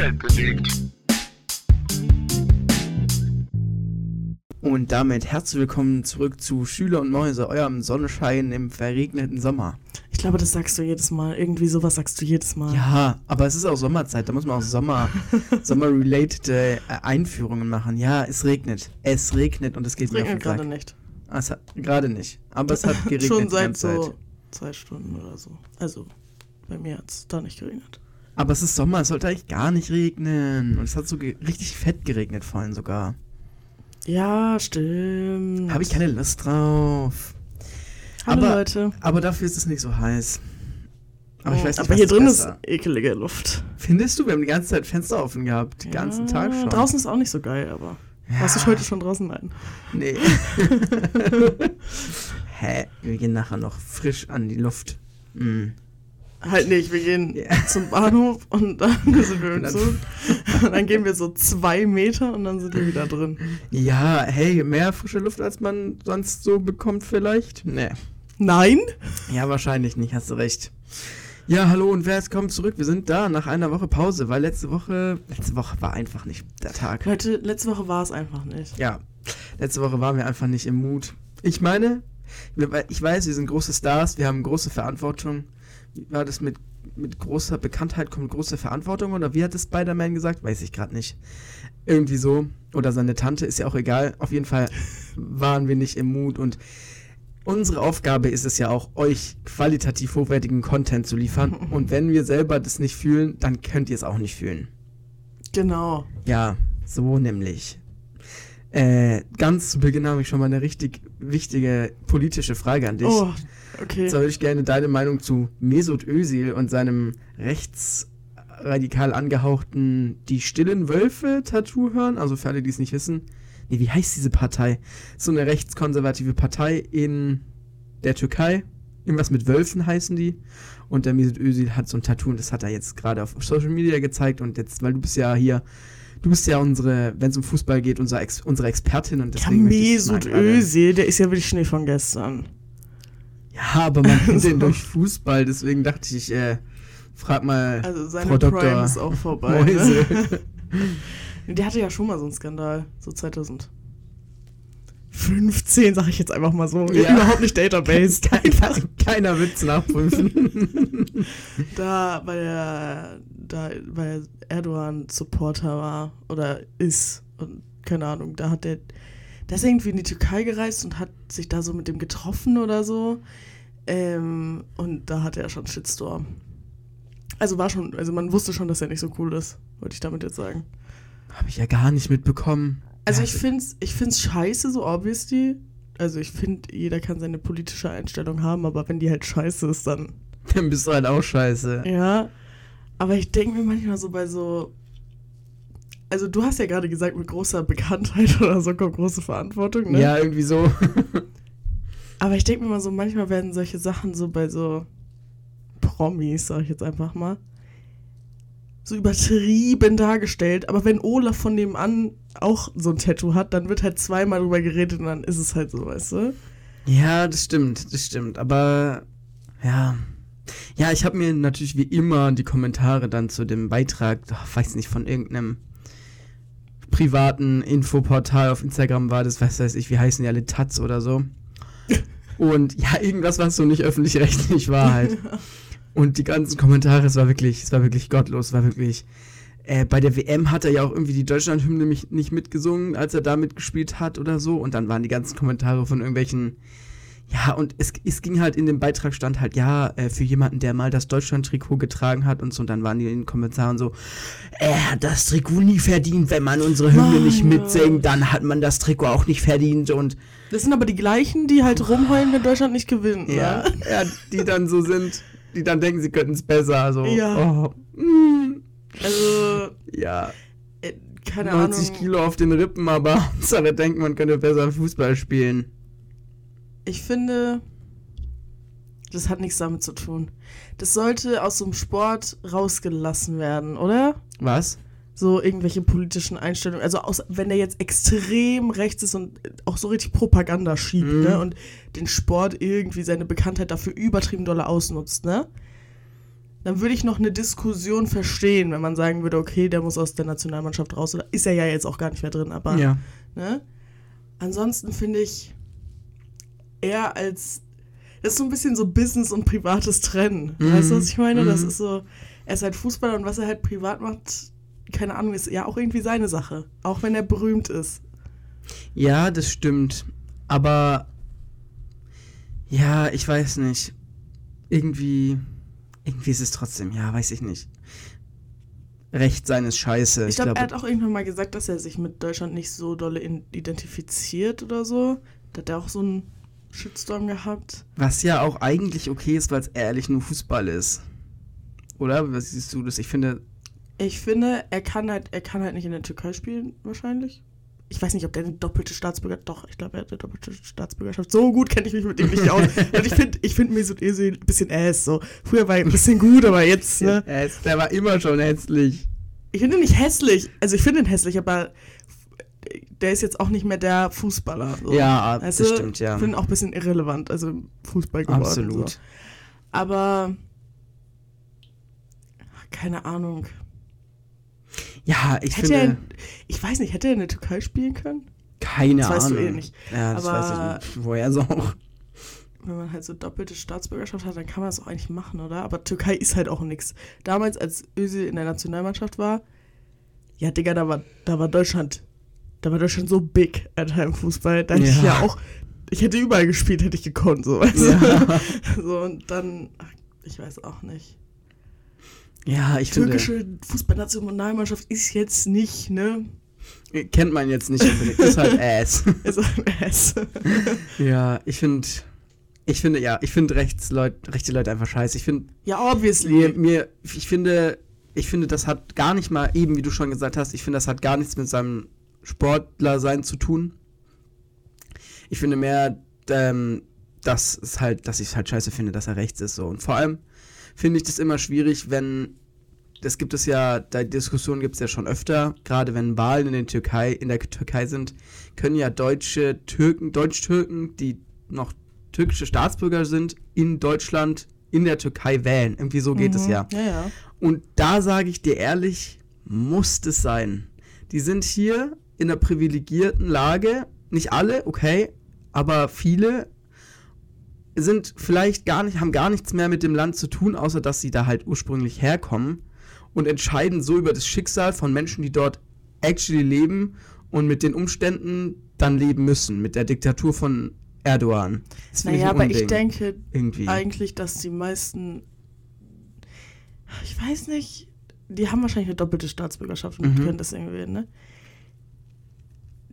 Welt bewegt. Und damit herzlich willkommen zurück zu Schüler und Mäuse, eurem Sonnenschein im verregneten Sommer. Ich glaube, das sagst du jedes Mal. Irgendwie sowas sagst du jedes Mal. Ja, aber es ist auch Sommerzeit, da muss man auch Sommer, Sommer-related äh, Einführungen machen. Ja, es regnet. Es regnet und es geht Es mir auf den regnet gerade nicht. Ah, es hat- Gerade nicht. Aber es hat geregnet Schon die seit so Zeit. zwei Stunden oder so. Also, bei mir hat es da nicht geregnet. Aber es ist Sommer, es sollte eigentlich gar nicht regnen. Und es hat so richtig fett geregnet vorhin sogar. Ja, stimmt. Habe ich keine Lust drauf. Hallo aber- Leute. Aber dafür ist es nicht so heiß. Aber ich weiß nicht, aber hier ist drin besser. ist ekelige Luft. Findest du? Wir haben die ganze Zeit Fenster offen gehabt. Den ganzen Ja, Tag schon. Draußen ist auch nicht so geil, aber. Ja. Warst du heute schon draußen? Nein. Nee. Hä? Wir gehen nachher noch frisch an die Luft. Mm. Halt nicht, wir gehen Ja. zum Bahnhof und dann sind wir im Zug. Und dann gehen wir so zwei Meter und dann sind wir wieder drin. Ja, hey, mehr frische Luft, als man sonst so bekommt vielleicht? Nee. Nein? Ja, wahrscheinlich nicht, hast du recht. Ja, hallo und wer ist kommt zurück? Wir sind da nach einer Woche Pause, weil letzte Woche, letzte Woche war einfach nicht der Tag. Leute, letzte Woche war es einfach nicht. Ja, letzte Woche waren wir einfach nicht im Mut. Ich meine, ich weiß, wir sind große Stars, wir haben große Verantwortung. War das mit, mit großer Bekanntheit kommt große Verantwortung? Oder wie hat es Spider-Man gesagt? Weiß ich gerade nicht. Irgendwie so. Oder seine Tante, ist ja auch egal. Auf jeden Fall waren wir nicht im Mut und unsere Aufgabe ist es ja auch, euch qualitativ hochwertigen Content zu liefern. Und wenn wir selber das nicht fühlen, dann könnt ihr es auch nicht fühlen. Genau. Ja, so nämlich. Äh, ganz zu Beginn habe ich schon mal eine richtig wichtige politische Frage an dich. Oh, okay. Jetzt würde ich gerne deine Meinung zu Mesut Özil und seinem rechtsradikal angehauchten Die stillen Wölfe-Tattoo hören. Also für alle, die es nicht wissen. Nee, wie heißt diese Partei? So eine rechtskonservative Partei in der Türkei. Irgendwas mit Wölfen heißen die. Und der Mesut Özil hat so ein Tattoo und das hat er jetzt gerade auf Social Media gezeigt. Und jetzt, weil du bist ja hier, du bist ja unsere, wenn es um Fußball geht, unsere, Ex unsere Expertin und Ja, deswegen mal Mesut Özil, der ist ja wirklich Schnee von gestern. Ja, aber man kennt den durch Fußball, deswegen dachte ich, äh, frag mal Also seine Frau Dr. Prime ist auch vorbei. Mäuse. Ne? Der hatte ja schon mal so einen Skandal, so 2015, sag ich jetzt einfach mal so. Ja. Überhaupt nicht Database. keiner, keiner Witz nachprüfen. da, weil er, da, weil Erdogan Supporter war oder ist und keine Ahnung, da hat der, der ist irgendwie in die Türkei gereist und hat sich da so mit dem getroffen oder so. Ähm, und da hatte er schon Shitstorm. Also war schon, also man wusste schon, dass er nicht so cool ist, wollte ich damit jetzt sagen. Habe ich ja gar nicht mitbekommen. Also Ja, ich find's, ich find's scheiße, so obviously. Also ich finde, jeder kann seine politische Einstellung haben, aber wenn die halt scheiße ist, dann Dann bist du halt auch scheiße. Ja, aber ich denke mir manchmal so bei so. Also, du hast ja gerade gesagt, mit großer Bekanntheit oder so kommt große Verantwortung, ne? Ja, irgendwie so. Aber ich denke mir mal so, manchmal werden solche Sachen so bei so Promis, sag ich jetzt einfach mal, so übertrieben dargestellt. Aber wenn Olaf von nebenan auch so ein Tattoo hat, dann wird halt zweimal drüber geredet und dann ist es halt so, weißt du? Ja, das stimmt, das stimmt. Aber ja. Ja, ich habe mir natürlich wie immer die Kommentare dann zu dem Beitrag, ach, weiß nicht, von irgendeinem privaten Infoportal auf Instagram war das, was weiß ich, wie heißen die alle, Taz oder so. Und ja, irgendwas, was so nicht öffentlich-rechtlich war halt. Und die ganzen Kommentare, es war wirklich, es war wirklich gottlos, es war wirklich. Äh, bei der WM hat er ja auch irgendwie die Deutschlandhymne nicht mitgesungen, als er da mitgespielt hat oder so. Und dann waren die ganzen Kommentare von irgendwelchen. Ja, und es, es ging halt in dem Beitrag stand halt, ja, äh, für jemanden, der mal das Deutschland-Trikot getragen hat und so. Und dann waren die in den Kommentaren so, er hat das Trikot nie verdient. Wenn man unsere Hymne Mann, nicht mitsingt, dann hat man das Trikot auch nicht verdient. Und Das sind aber die gleichen, die halt rumheulen, wenn Deutschland nicht gewinnt, ne? ja, ja die dann so sind, die dann denken, sie könnten es besser. So, Ja. oh, mm, Also, ja, äh, keine 90 Ahnung. Kilo auf den Rippen, aber Hauptsache denken, man könnte besser Fußball spielen. Ich finde, das hat nichts damit zu tun. Das sollte aus so einem Sport rausgelassen werden, oder? Was? So irgendwelche politischen Einstellungen. Also aus, wenn der jetzt extrem rechts ist und auch so richtig Propaganda schiebt, Mhm. ne? Und den Sport irgendwie seine Bekanntheit dafür übertrieben dolle ausnutzt, ne? dann würde ich noch eine Diskussion verstehen, wenn man sagen würde, okay, der muss aus der Nationalmannschaft raus. Oder ist er ja jetzt auch gar nicht mehr drin, aber Ja. ne? ansonsten finde ich eher als das ist so ein bisschen so Business und privates Trennen. Mhm. Weißt du, was ich meine? Das Mhm. ist so, er ist halt Fußballer und was er halt privat macht, keine Ahnung, ist ja auch irgendwie seine Sache. Auch wenn er berühmt ist. Ja, das stimmt. Aber ja, ich weiß nicht. Irgendwie, irgendwie ist es trotzdem, ja, weiß ich nicht. Recht seines Scheiße. Ich glaube, er hat auch irgendwann mal gesagt, dass er sich mit Deutschland nicht so dolle identifiziert oder so. Da hat er auch so einen Shitstorm gehabt. was ja auch eigentlich okay ist, weil es ehrlich nur Fußball ist. Oder? Was siehst du das? Ich finde, Ich finde, er kann halt, er kann halt nicht in der Türkei spielen, wahrscheinlich. Ich weiß nicht, ob der eine doppelte Staatsbürgerschaft. Doch, ich glaube, er hat eine doppelte Staatsbürgerschaft. So gut kenne ich mich mit dem nicht aus. Und ich finde ich find Mesut Özil ein bisschen ass. So. Früher war er ein bisschen gut, aber jetzt, ne? er der war immer schon hässlich. Ich finde ihn nicht hässlich. Also ich finde ihn hässlich, aber der ist jetzt auch nicht mehr der Fußballer. So. Ja, Weißt das stimmt, ja. Ich finde ihn auch ein bisschen irrelevant, also Fußball geworden. Absolut. So. Aber keine Ahnung. Ja, ich Hätte finde, er, ich weiß nicht, hätte er in der Türkei spielen können? keine Das weißt du Ahnung. eh nicht. Ja, das Aber- weiß ich nicht. Woher so auch. Wenn man halt so doppelte Staatsbürgerschaft hat, dann kann man das auch eigentlich machen, oder? Aber Türkei ist halt auch nichts. Damals, als Özil in der Nationalmannschaft war, ja, Digga, da war, da war Deutschland, da war Deutschland so big, Alter, im Fußball. Da hätte ich Ja. ja auch, ich hätte überall gespielt, hätte ich gekonnt, so, weißt du? Ja. So, und dann, ich weiß auch nicht. Ja, ich finde, Türkische Fußballnationalmannschaft ist jetzt nicht, ne? kennt man jetzt nicht unbedingt. Ist halt Ass. Ist ein Ass. ja, ich finde, ich finde, ja, ich finde rechte Leute einfach scheiße. Ich finde, ja, obviously. mir, mir, ich finde, ich finde, das hat gar nicht mal, eben wie du schon gesagt hast, ich finde, das hat gar nichts mit seinem Sportlersein zu tun. Ich finde mehr, ähm, dass es halt, dass ich es halt scheiße finde, dass er rechts ist so. Und vor allem finde ich das immer schwierig, wenn das gibt es ja, die Diskussion gibt es ja schon öfter, gerade wenn Wahlen in der Türkei, in der Türkei sind, können ja deutsche Türken, Deutsch-Türken, die noch türkische Staatsbürger sind, in Deutschland, in der Türkei wählen. Irgendwie so geht es Mhm. ja. Ja, ja. Und da sage ich dir ehrlich, muss es sein. Die sind hier in einer privilegierten Lage, nicht alle, okay, aber viele sind vielleicht gar nicht, haben gar nichts mehr mit dem Land zu tun, außer dass sie da halt ursprünglich herkommen und entscheiden so über das Schicksal von Menschen, die dort actually leben und mit den Umständen dann leben müssen, mit der Diktatur von Erdogan. Das Naja, aber ich denke irgendwie. eigentlich, dass die meisten, ich weiß nicht, die haben wahrscheinlich eine doppelte Staatsbürgerschaft und Mhm. können deswegen wählen, ne?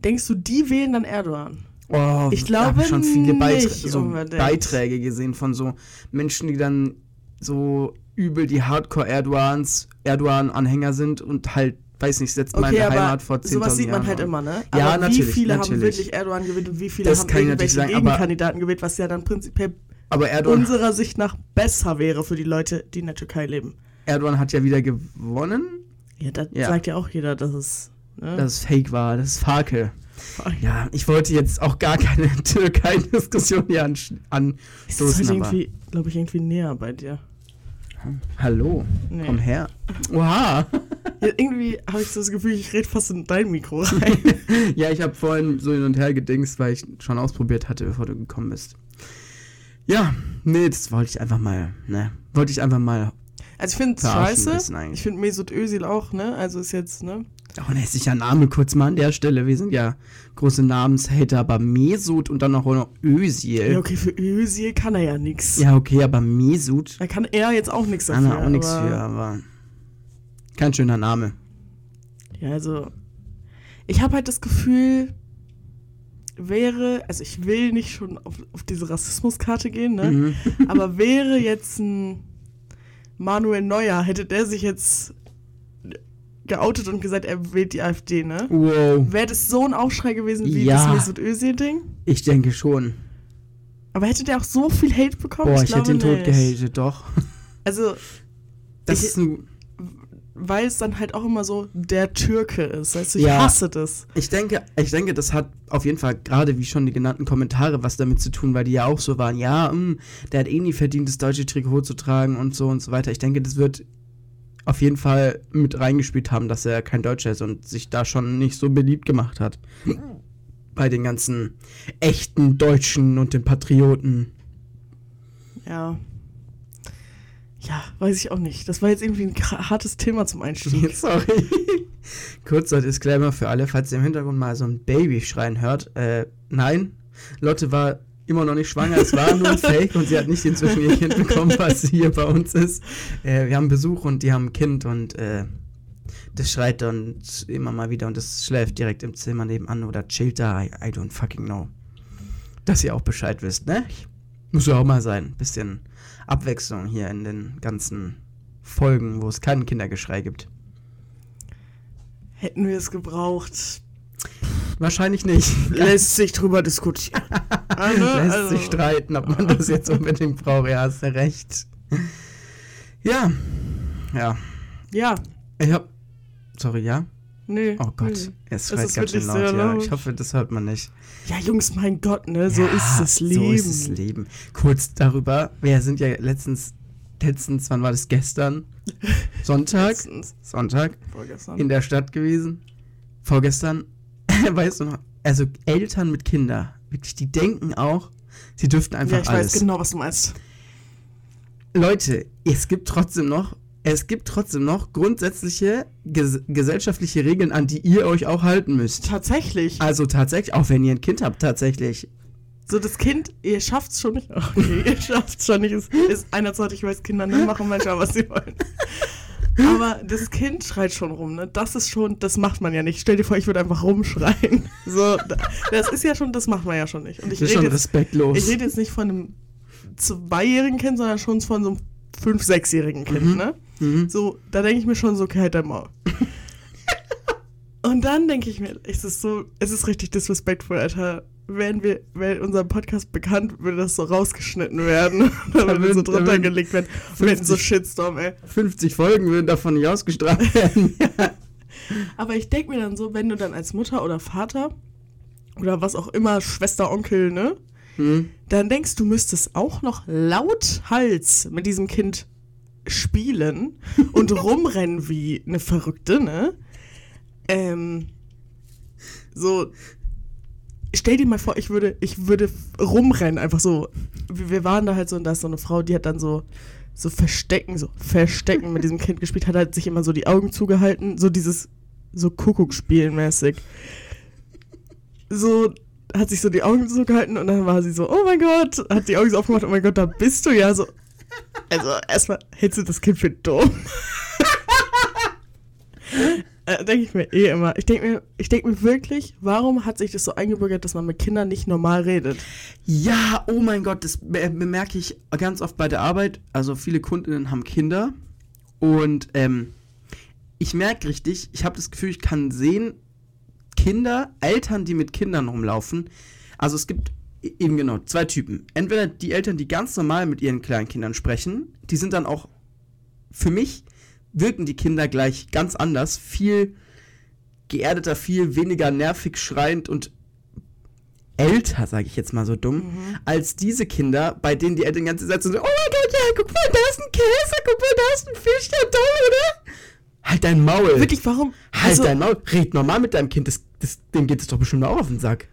Denkst du, die wählen dann Erdogan? Oh, Ich glaube schon viele nicht so. Beiträge gesehen von so Menschen, die dann so übel die Hardcore-Erdogans, Erdogan-Anhänger sind und halt, weiß nicht, setzt meine Heimat vor 10.000 sowas sieht man Jahren halt immer, ne? Ja, aber natürlich, Wie viele haben natürlich. wirklich Erdogan gewählt und wie viele Das haben irgendwelche sagen, Gegenkandidaten gewählt, was ja dann prinzipiell Aber Erdogan, unserer Sicht nach besser wäre für die Leute, die in der Türkei leben. Erdogan hat ja wieder gewonnen, Ja, das Ja. sagt ja auch jeder, dass es. Ne? dass es fake war, das ist Farke. Ja, ich wollte jetzt auch gar keine Türkei-Diskussion hier an, ist das anstoßen, halt irgendwie, glaube ich, irgendwie näher bei dir. hallo, Nee. komm her. Oha. Ja, irgendwie habe ich so das Gefühl, ich rede fast in dein Mikro rein. ja, ich habe vorhin so hin und her gedingst, weil ich schon ausprobiert hatte, bevor du gekommen bist. Ja, nee, das wollte ich einfach mal, ne? Wollte ich einfach mal Also ich finde es scheiße. Ich finde Mesut Özil auch, ne? Also ist jetzt, ne? Auch ein hässlicher Name kurz mal an der Stelle. Wir sind ja große Namenshater, aber Mesut und dann noch, noch Özil. Ja, okay, für Özil kann er ja nichts. Ja, okay, aber Mesut Da kann er jetzt auch nichts kann dafür. er auch nichts für, aber kein schöner Name. Ja, also ich habe halt das Gefühl, wäre, also ich will nicht schon auf, auf diese Rassismuskarte gehen, ne? Mhm. Aber wäre jetzt ein Manuel Neuer, hätte der sich jetzt geoutet und gesagt, er wählt die AfD, ne? Wow, Wäre das so ein Aufschrei gewesen wie Ja. das Mesut Özil-Ding? ich denke schon. Aber hätte der auch so viel Hate bekommen? Boah, ich, hätte glaube ihn tot gehatet, doch. Also, Das Ich- ist ein, weil es dann halt auch immer so der Türke ist. Weißt du, ich Ja. hasse das. Ich denke, ich denke, das hat auf jeden Fall gerade wie schon die genannten Kommentare was damit zu tun, weil die ja auch so waren, ja, mh, der hat eh nie verdient, das deutsche Trikot zu tragen und so und so weiter. Ich denke, das wird auf jeden Fall mit reingespielt haben, dass er kein Deutscher ist und sich da schon nicht so beliebt gemacht hat. Bei den ganzen echten Deutschen und den Patrioten. Ja. Ja, weiß ich auch nicht. Das war jetzt irgendwie ein hartes Thema zum Einstieg. Sorry. Kurzer Disclaimer für alle, falls ihr im Hintergrund mal so ein Baby schreien hört. Äh, nein, Lotte war immer noch nicht schwanger, es war nur ein Fake und sie hat nicht inzwischen ihr Kind bekommen, sie hier bei uns ist. Äh, wir haben Besuch und die haben ein Kind und äh, das schreit dann immer mal wieder und das schläft direkt im Zimmer nebenan oder chillt da. I, I don't fucking know. Dass ihr auch Bescheid wisst, ne? Muss ja auch mal sein. Bisschen Abwechslung hier in den ganzen Folgen, wo es kein Kindergeschrei gibt. Hätten wir es gebraucht, Wahrscheinlich nicht. lässt sich drüber diskutieren. Also, Lässt also- sich streiten, ob man das jetzt unbedingt braucht. Ja, hast du recht. Ja. Ja. Ja, Ich hab. Sorry, ja? nee. Oh Gott. nee. Es schreit ganz schön laut, ja. Ich hoffe, das hört man nicht. Ja, Jungs, mein Gott, ne? So Ja, ist das Leben. So ist das Leben. Kurz darüber. Wir sind ja letztens. Letztens, wann war das? Gestern? Sonntag? Letztens, Sonntag. vorgestern. in der Stadt gewesen. Vorgestern, weißt du noch, also Eltern mit Kindern, wirklich, die denken auch, sie dürften einfach ja, ich alles. weiß genau, was du meinst. Leute, es gibt trotzdem noch, es gibt trotzdem noch grundsätzliche ges gesellschaftliche Regeln, an die ihr euch auch halten müsst. Tatsächlich. Also tatsächlich, auch wenn ihr ein Kind habt, tatsächlich. So, das Kind, ihr schafft's schon nicht. Okay, ihr schafft's schon nicht. Es ist 21, ich weiß, Kinder ne, machen manchmal, was sie wollen. Aber das Kind schreit schon rum, ne? Das ist schon, das macht man ja nicht. Stell dir vor, ich würde einfach rumschreien. So, da- das ist ja schon, das macht man ja schon nicht. Und ich Das ist schon rede jetzt, respektlos. ich rede jetzt nicht von einem zweijährigen Kind, sondern schon von so einem fünf-, sechsjährigen Kind, Mhm. ne? mhm. So, da denke ich mir schon so, okay, halt dein Maul. Und dann denke ich mir, es ist so, es ist richtig disrespectful, Alter. Wären wir, wäre unser Podcast bekannt, würde das so rausgeschnitten werden. da würde so drunter gelegt werden. Wir hätten so 50 Shitstorm, ey. 50 Folgen würden davon nicht ausgestrahlt werden. Aber ich denke mir dann so, wenn du dann als Mutter oder Vater oder was auch immer, Schwester, Onkel, ne? hm? Dann denkst du, müsstest auch noch lauthals mit diesem Kind spielen und rumrennen wie eine Verrückte, ne? Ähm, so, stell dir mal vor, ich würde, ich würde rumrennen, einfach so. Wir waren da halt so und da ist so eine Frau, die hat dann so, so Verstecken, so Verstecken mit diesem Kind gespielt, hat halt sich immer so die Augen zugehalten, so dieses, so Kuckuckspielen mäßig. So, hat sich so die Augen zugehalten und dann war sie so, oh mein Gott, hat die Augen so aufgemacht, oh mein Gott, da bist du ja so. Also erstmal hältst du das Kind für dumm. Äh, denke ich mir eh immer. Ich denke mir, ich denke mir wirklich, warum hat sich das so eingebürgert, dass man mit Kindern nicht normal redet? Ja, oh mein Gott, das be- bemerke ich ganz oft bei der Arbeit. Also viele Kundinnen haben Kinder und ähm, ich merke richtig, ich habe das Gefühl, ich kann sehen, Kinder, Eltern, die mit Kindern rumlaufen. Also es gibt e- eben genau zwei Typen. Entweder die Eltern, die ganz normal mit ihren kleinen Kindern sprechen, die sind dann auch, für mich wirken die Kinder gleich ganz anders, viel geerdeter, viel weniger nervig schreiend und älter, sage ich jetzt mal so dumm, als diese Kinder, bei denen die Eltern die ganze Zeit so, oh mein Gott, ja, guck mal, da ist ein Käse, guck mal, da ist ein Fisch, der toll, oder? Halt dein Maul. Wirklich, warum? Halt Also, dein Maul. Red normal mit deinem Kind, das, das, dem geht es doch bestimmt auch auf den Sack.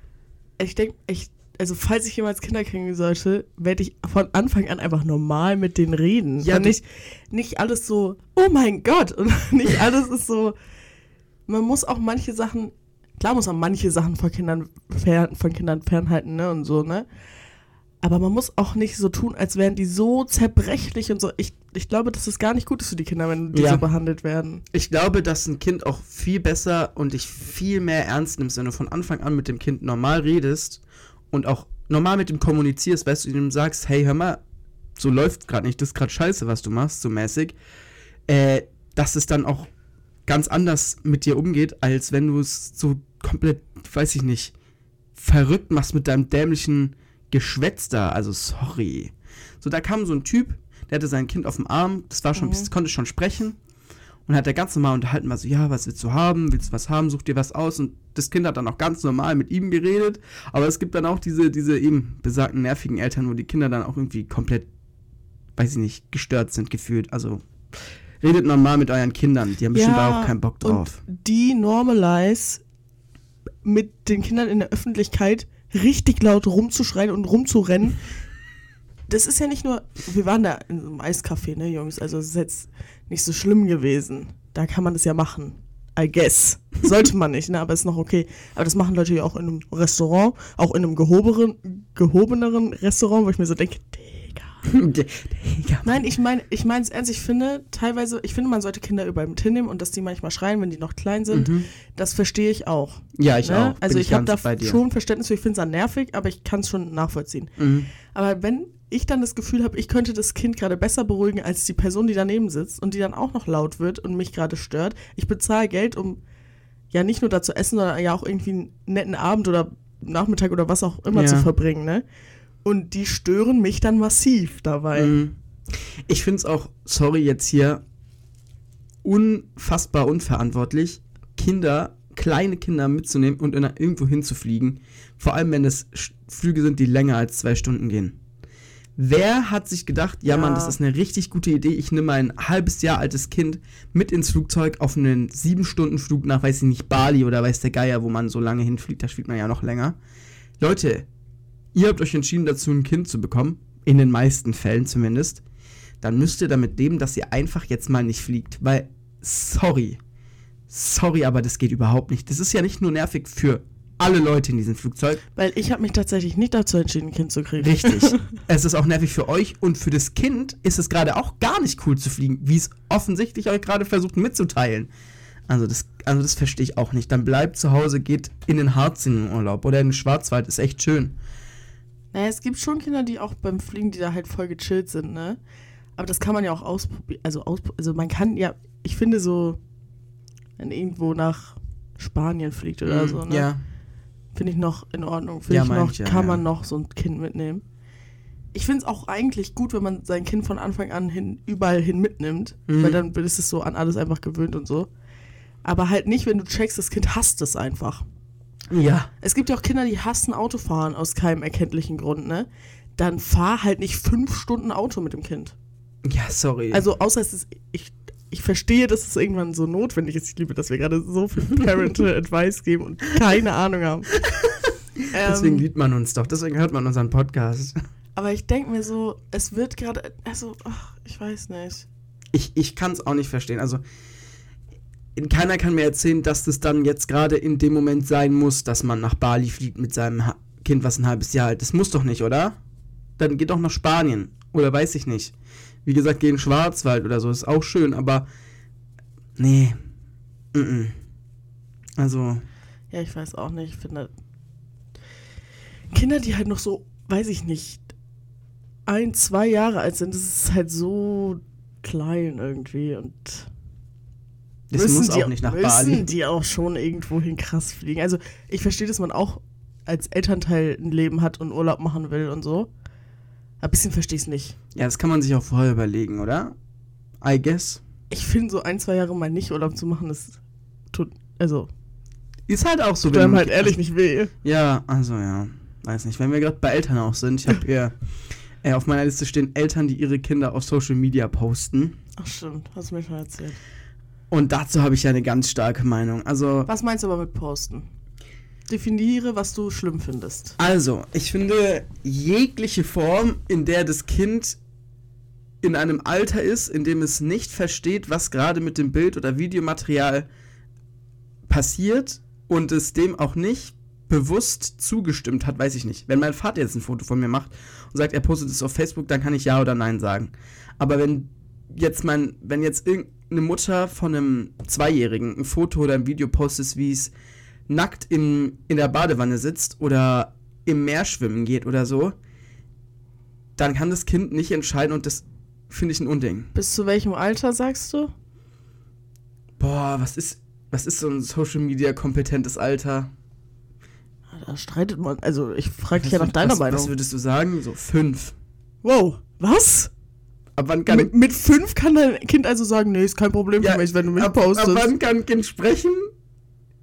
ich denke, ich, also falls ich jemals Kinder kriegen sollte, werde ich von Anfang an einfach normal mit denen reden. Ja, und nicht, nicht alles so, oh mein Gott, und nicht alles ist so. Man muss auch manche Sachen, klar muss man manche Sachen von Kindern, fern, von Kindern fernhalten, ne, und so, ne? Aber man muss auch nicht so tun, als wären die so zerbrechlich und so. Ich, ich glaube, das ist gar nicht gut für die Kinder, wenn die Ja. so behandelt werden. Ich glaube, dass ein Kind auch viel besser und dich viel mehr ernst nimmst, wenn du von Anfang an mit dem Kind normal redest und auch normal mit ihm kommunizierst, weißt du, ihm sagst, hey, hör mal, so läuft gerade nicht, das ist gerade scheiße, was du machst, so mäßig, äh, dass es dann auch ganz anders mit dir umgeht, als wenn du es so komplett, weiß ich nicht, verrückt machst mit deinem dämlichen Geschwätz da. Also sorry. So, da kam so ein Typ, der hatte sein Kind auf dem Arm, das war schon, Mhm. das konnte schon sprechen. Und hat er ganz normal unterhalten, war so, ja, was willst du haben? Willst du was haben? Such dir was aus. Und das Kind hat dann auch ganz normal mit ihm geredet. Aber es gibt dann auch diese, diese eben besagten nervigen Eltern, wo die Kinder dann auch irgendwie komplett, weiß ich nicht, gestört sind, gefühlt. Also redet normal mit euren Kindern. Die haben bestimmt Ja, auch keinen Bock drauf. Und die normalize mit den Kindern in der Öffentlichkeit richtig laut rumzuschreien und rumzurennen. Das ist ja nicht nur, wir waren da in so einem Eiscafé, ne, Jungs, also es ist jetzt nicht so schlimm gewesen. Da kann man das ja machen. I guess. Sollte man nicht, ne, aber ist noch okay. Aber das machen Leute ja auch in einem Restaurant, auch in einem gehobenen, gehobeneren Restaurant, wo ich mir so denke, Digga. Digga. Nein, ich meine, ich meine es ernst, ich finde teilweise, ich finde, man sollte Kinder überall mit hinnehmen und dass die manchmal schreien, wenn die noch klein sind, Mhm. das verstehe ich auch. Ja, ich ne? auch. Also Bin ich habe da schon Verständnis für, ich finde es nervig, aber ich kann es schon nachvollziehen. Mhm. Aber wenn ich dann das Gefühl habe, ich könnte das Kind gerade besser beruhigen als die Person, die daneben sitzt und die dann auch noch laut wird und mich gerade stört, ich bezahle Geld, um ja nicht nur da zu essen, sondern ja auch irgendwie einen netten Abend oder Nachmittag oder was auch immer Ja. zu verbringen, ne? Und die stören mich dann massiv dabei. Mhm. Ich finde es auch, sorry jetzt hier, unfassbar unverantwortlich, Kinder, kleine Kinder mitzunehmen und irgendwo hinzufliegen. Vor allem, wenn es Flüge sind, die länger als zwei Stunden gehen. Wer hat sich gedacht, ja, Ja. Mann, das ist eine richtig gute Idee, ich nehme ein halbes Jahr altes Kind mit ins Flugzeug auf einen sieben Stunden Flug nach, weiß ich nicht, Bali oder weiß der Geier, wo man so lange hinfliegt, da fliegt man ja noch länger. Leute, ihr habt euch entschieden dazu, ein Kind zu bekommen, in den meisten Fällen zumindest, dann müsst ihr damit leben, dass ihr einfach jetzt mal nicht fliegt. Weil, sorry, sorry, aber das geht überhaupt nicht. Das ist ja nicht nur nervig für alle Leute in diesem Flugzeug. Weil ich habe mich tatsächlich nicht dazu entschieden, ein Kind zu kriegen. Richtig. es ist auch nervig für euch und für das Kind ist es gerade auch gar nicht cool zu fliegen, wie es offensichtlich euch gerade versucht mitzuteilen. Also das, also das verstehe ich auch nicht. Dann bleibt zu Hause, geht in den Harz in den Urlaub oder in den Schwarzwald, ist echt schön. Naja, es gibt schon Kinder, die auch beim Fliegen, die da halt voll gechillt sind, ne? Aber das kann man ja auch ausprobieren. Also, auspro also man kann ja, ich finde so, wenn irgendwo nach Spanien fliegt oder so, ne? Mhm. Ja. Finde ich noch in Ordnung. Finde Ja, ich noch, ich ja, kann man noch so ein Kind mitnehmen. Ich finde es auch eigentlich gut, wenn man sein Kind von Anfang an hin, überall hin mitnimmt, Mhm. weil dann ist es so an alles einfach gewöhnt und so. Aber halt nicht, wenn du checkst, das Kind hasst es einfach. Ja. Es gibt ja auch Kinder, die hassen Autofahren aus keinem erkenntlichen Grund, ne? Dann fahr halt nicht fünf Stunden Auto mit dem Kind. Ja, sorry. Also, außer es ist, ich, ich verstehe, dass es irgendwann so notwendig ist. Ich liebe, dass wir gerade so viel Parental Advice geben und keine Ahnung haben. deswegen ähm, liebt man uns doch, deswegen hört man unseren Podcast. aber ich denke mir so, es wird gerade, also, ach, ich weiß nicht. Ich, ich kann es auch nicht verstehen. Also, keiner kann mir erzählen, dass das dann jetzt gerade in dem Moment sein muss, dass man nach Bali fliegt mit seinem ha Kind, was ein halbes Jahr alt ist. Muss doch nicht, oder? Dann geht doch nach Spanien. Oder weiß ich nicht. Wie gesagt, geh in den Schwarzwald oder so. Ist auch schön, aber. Nee. Mm -mm. Also. Ja, ich weiß auch nicht. Ich finde, Kinder, die halt noch so, weiß ich nicht, ein, zwei Jahre alt sind, das ist halt so klein irgendwie und Das müssen muss die, auch nicht nach müssen Bali. die auch schon irgendwo hin krass fliegen. Also ich verstehe, dass man auch als Elternteil ein Leben hat und Urlaub machen will und so. Ein bisschen verstehe ich es nicht. Ja, das kann man sich auch vorher überlegen, oder? I guess. Ich finde, so ein, zwei Jahre mal nicht Urlaub zu machen, das tut, also, Ist halt auch so, tut einem man- halt ehrlich nicht weh. Ja, also ja. Weiß nicht. Wenn wir gerade bei Eltern auch sind, ich habe hier äh, auf meiner Liste stehen Eltern, die ihre Kinder auf Social Media posten. Ach stimmt, hast du mir schon erzählt. Und dazu habe ich ja eine ganz starke Meinung. Also, Was meinst du aber mit Posten? Definiere, was du schlimm findest. also, ich finde jegliche Form, in der das Kind in einem Alter ist, in dem es nicht versteht, was gerade mit dem Bild oder Videomaterial passiert und es dem auch nicht bewusst zugestimmt hat, weiß ich nicht. Wenn mein Vater jetzt ein Foto von mir macht und sagt, er postet es auf Facebook, dann kann ich ja oder nein sagen. Aber wenn jetzt mein, wenn jetzt irgendeine Mutter von einem Zweijährigen ein Foto oder ein Video postet, wie es nackt in, in der Badewanne sitzt oder im Meer schwimmen geht oder so, dann kann das Kind nicht entscheiden und das finde ich ein Unding. Bis zu welchem Alter sagst du? Boah, was ist, was ist so ein Social Media kompetentes Alter? Da streitet man. Also, ich frage dich ja nach deiner was, Meinung. Was würdest du sagen? So fünf. wow, was? ab wann kann Mit, mit fünf kann dein Kind also sagen, nee, ist kein Problem für mich, wenn du mich ab, postest. Ab wann kann ein Kind sprechen?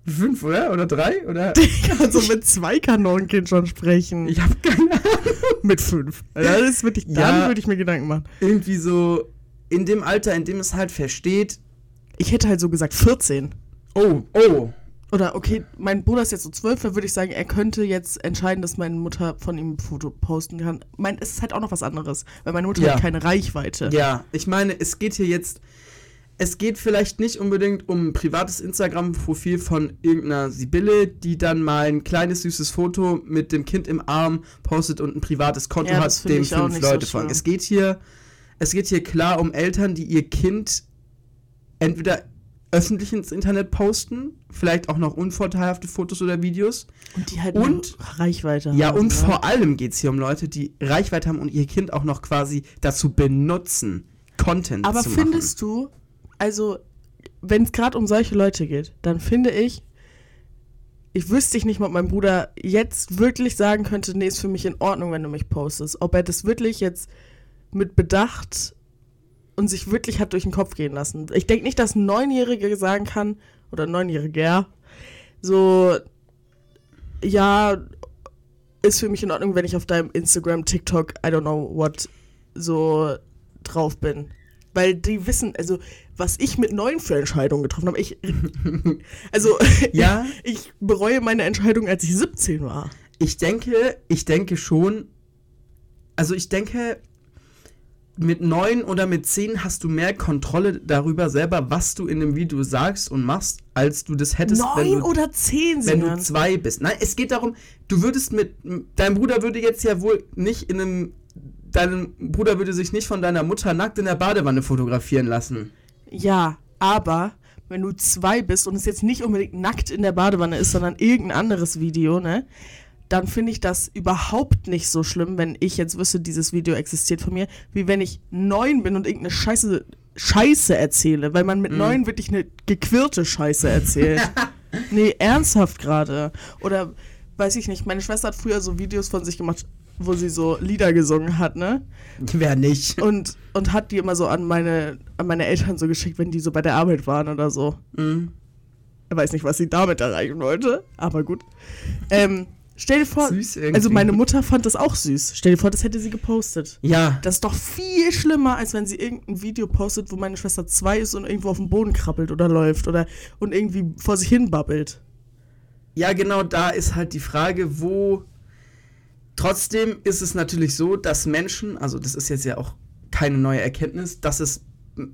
Fünf, oder? Oder drei? Oder? also mit zwei kann noch ein Kind schon sprechen. Ich habe keine Ahnung. mit fünf. Also Das ist wirklich, Ja. dann würde ich mir Gedanken machen. Irgendwie so in dem Alter, in dem es halt versteht. Ich hätte halt so gesagt 14. Oh, oh. Oder okay, mein Bruder ist jetzt so zwölf, da würde ich sagen, er könnte jetzt entscheiden, dass meine Mutter von ihm ein Foto posten kann. Mein, es ist halt auch noch was anderes, weil meine Mutter Ja. hat keine Reichweite. Ja, ich meine, es geht hier jetzt. Es geht vielleicht nicht unbedingt um ein privates Instagram-Profil von irgendeiner Sibylle, die dann mal ein kleines süßes Foto mit dem Kind im Arm postet und ein privates Konto Ja, hat, dem fünf nicht so Leute folgen. Es geht hier, es geht hier klar um Eltern, die ihr Kind entweder öffentlich ins Internet posten, vielleicht auch noch unvorteilhafte Fotos oder Videos. Und die halt Und- Reichweite Ja, haben. und ne? vor allem geht es hier um Leute, die Reichweite haben und ihr Kind auch noch quasi dazu benutzen, Content Aber zu machen. findest du, also, wenn es gerade um solche Leute geht, dann finde ich, ich wüsste ich nicht mal, ob mein Bruder jetzt wirklich sagen könnte, nee, ist für mich in Ordnung, wenn du mich postest. Ob er das wirklich jetzt mit Bedacht und sich wirklich hat durch den Kopf gehen lassen. Ich denke nicht, dass ein Neunjähriger sagen kann, oder Neunjähriger, so, ja, ist für mich in Ordnung, wenn ich auf deinem Instagram, TikTok, I don't know what, so drauf bin. Weil die wissen, also, was ich mit neun für Entscheidungen getroffen habe, ich, also, Ja. ich, bereue meine Entscheidung, als ich 17 war. Ich denke, ich denke schon, also ich denke, mit neun oder mit zehn hast du mehr Kontrolle darüber selber, was du in dem Video sagst und machst, als du das hättest, wenn Neun du, oder zehn, wenn du zwei bist. Nein, es geht darum, du würdest mit, dein Bruder würde jetzt ja wohl nicht in einem, dein Bruder würde sich nicht von deiner Mutter nackt in der Badewanne fotografieren lassen. Ja, aber wenn du zwei bist und es jetzt nicht unbedingt nackt in der Badewanne ist, sondern irgendein anderes Video, ne? Dann finde ich das überhaupt nicht so schlimm, wenn ich jetzt wüsste, dieses Video existiert von mir, wie wenn ich neun bin und irgendeine Scheiße, Scheiße erzähle, weil man mit neun wirklich eine gequirlte Scheiße erzählt. nee, ernsthaft gerade. Oder weiß ich nicht, meine Schwester hat früher so Videos von sich gemacht, wo sie so Lieder gesungen hat, ne? Wer nicht? und, und hat die immer so an meine, an meine Eltern so geschickt, wenn die so bei der Arbeit waren oder so. Mhm. Er weiß nicht, was sie damit erreichen wollte, aber gut. Ähm, stell dir vor, also meine Mutter fand das auch süß. Stell dir vor, das hätte sie gepostet. Ja, Das ist doch viel schlimmer, als wenn sie irgendein Video postet, wo meine Schwester zwei ist und irgendwo auf dem Boden krabbelt oder läuft oder und irgendwie vor sich hin babbelt. Ja, genau, da ist halt die Frage, wo. Trotzdem ist es natürlich so, dass Menschen, also das ist jetzt ja auch keine neue Erkenntnis, dass es